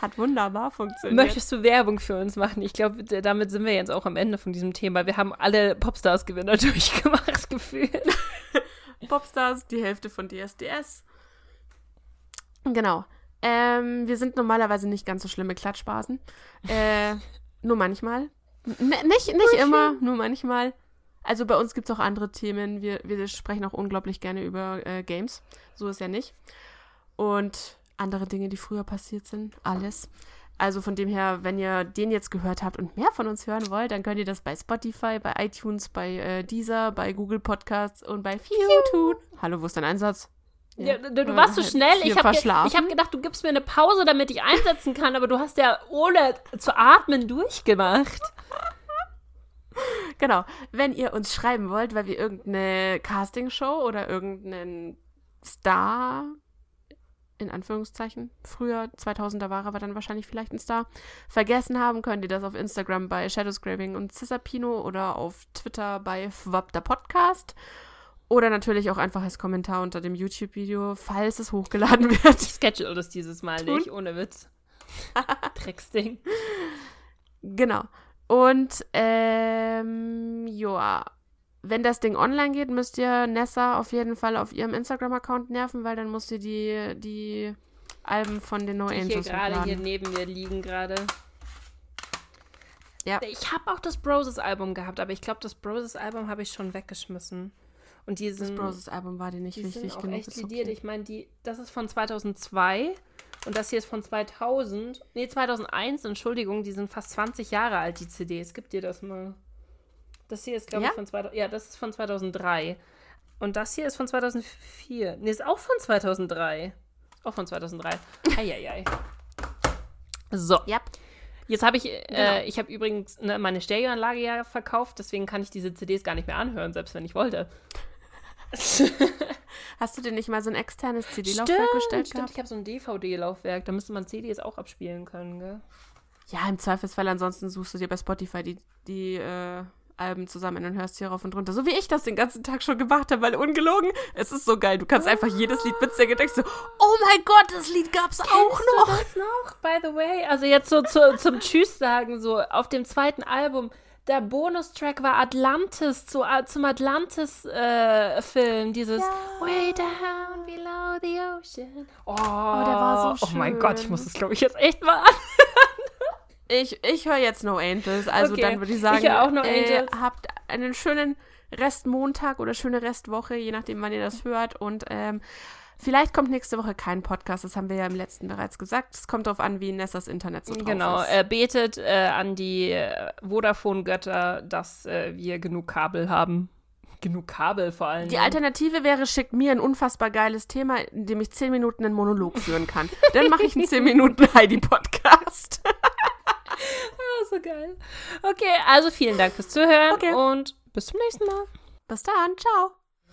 Hat wunderbar funktioniert. Möchtest du Werbung für uns machen? Ich glaube, damit sind wir jetzt auch am Ende von diesem Thema. Wir haben alle Popstars-Gewinner durchgemacht, gefühlt. Popstars, die Hälfte von DSDS. Genau. Ähm, wir sind normalerweise nicht ganz so schlimme Klatschbasen. Äh, nur manchmal. N nicht nicht immer, nur manchmal. Also bei uns gibt es auch andere Themen. Wir, wir sprechen auch unglaublich gerne über äh, Games. So ist ja nicht. Und andere Dinge, die früher passiert sind. Alles. Also von dem her, wenn ihr den jetzt gehört habt und mehr von uns hören wollt, dann könnt ihr das bei Spotify, bei iTunes, bei äh, Deezer, bei Google Podcasts und bei Fiu tun. Hallo, wo ist dein Einsatz? Ja, du, du warst so schnell. Ich habe hab gedacht, du gibst mir eine Pause, damit ich einsetzen kann, aber du hast ja ohne zu atmen durchgemacht. Genau. Wenn ihr uns schreiben wollt, weil wir irgendeine Castingshow oder irgendeinen Star, in Anführungszeichen, früher 2000er war er, war dann wahrscheinlich vielleicht ein Star, vergessen haben, könnt ihr das auf Instagram bei Shadowscraping und Cesapino oder auf Twitter bei Fwabda Podcast. Oder natürlich auch einfach als Kommentar unter dem YouTube-Video, falls es hochgeladen wird. Ich schedule das dieses Mal Tun? nicht, ohne Witz. Drecksding. Genau. Und, ähm, joa. Wenn das Ding online geht, müsst ihr Nessa auf jeden Fall auf ihrem Instagram-Account nerven, weil dann muss sie die, die Alben von den No Die hier Angels gerade hier neben mir liegen gerade. Ja. Ich habe auch das Broses-Album gehabt, aber ich glaube, das Broses-Album habe ich schon weggeschmissen. Und die Das Broses-Album war dir nicht die wichtig sind auch genug. echt lidiert. okay. Ich meine, die, das ist von 2002 und das hier ist von 2000. Nee, 2001, Entschuldigung, die sind fast 20 Jahre alt, die CDs. Gib dir das mal. Das hier ist, glaube Ja? ich, von 2000, ja, das ist von 2003. Und das hier ist von 2004. Nee, ist auch von 2003. Auch von 2003. Eieiei. So. Ja. Jetzt habe ich, Genau. äh, ich habe übrigens ne, meine Stereoanlage ja verkauft, deswegen kann ich diese CDs gar nicht mehr anhören, selbst wenn ich wollte. Hast du dir nicht mal so ein externes CD-Laufwerk gestellt stimmt, gehabt? ich habe so ein DVD-Laufwerk, da müsste man CDs auch abspielen können, gell? Ja, im Zweifelsfall ansonsten suchst du dir bei Spotify die, die äh, Alben zusammen und hörst hier rauf und runter. So wie ich das den ganzen Tag schon gemacht habe, weil ungelogen, es ist so geil. Du kannst einfach jedes Lied mitsingen und denkst so, oh mein Gott, das Lied gab's auch noch. Du das noch, by the way? Also jetzt so zu, zum Tschüss sagen, so auf dem zweiten Album, der Bonustrack war Atlantis, zu, äh, zum Atlantis-Film, dieses Ja. Way down below the ocean. Oh, der war so Oh mein Gott, ich schön. muss das, glaube ich, jetzt echt mal an. Ich, ich höre jetzt No Angels, also Okay, dann würde ich sagen, ich auch No äh, Angels. habt einen schönen Restmontag oder schöne Restwoche, je nachdem, wann ihr das hört. Und ähm, vielleicht kommt nächste Woche kein Podcast, das haben wir ja im letzten bereits gesagt. Es kommt darauf an, wie Nessas Internet so drauf Genau, ist. äh, betet äh, an die äh, Vodafone-Götter, dass äh, wir genug Kabel haben. Genug Kabel vor allem. Die Alternative wäre, schickt mir ein unfassbar geiles Thema, in dem ich zehn Minuten einen Monolog führen kann. Dann mache ich einen zehn Minuten Heidi-Podcast. Ah, so geil. Okay, also vielen Dank fürs Zuhören Okay. und bis zum nächsten Mal. Bis dann, ciao.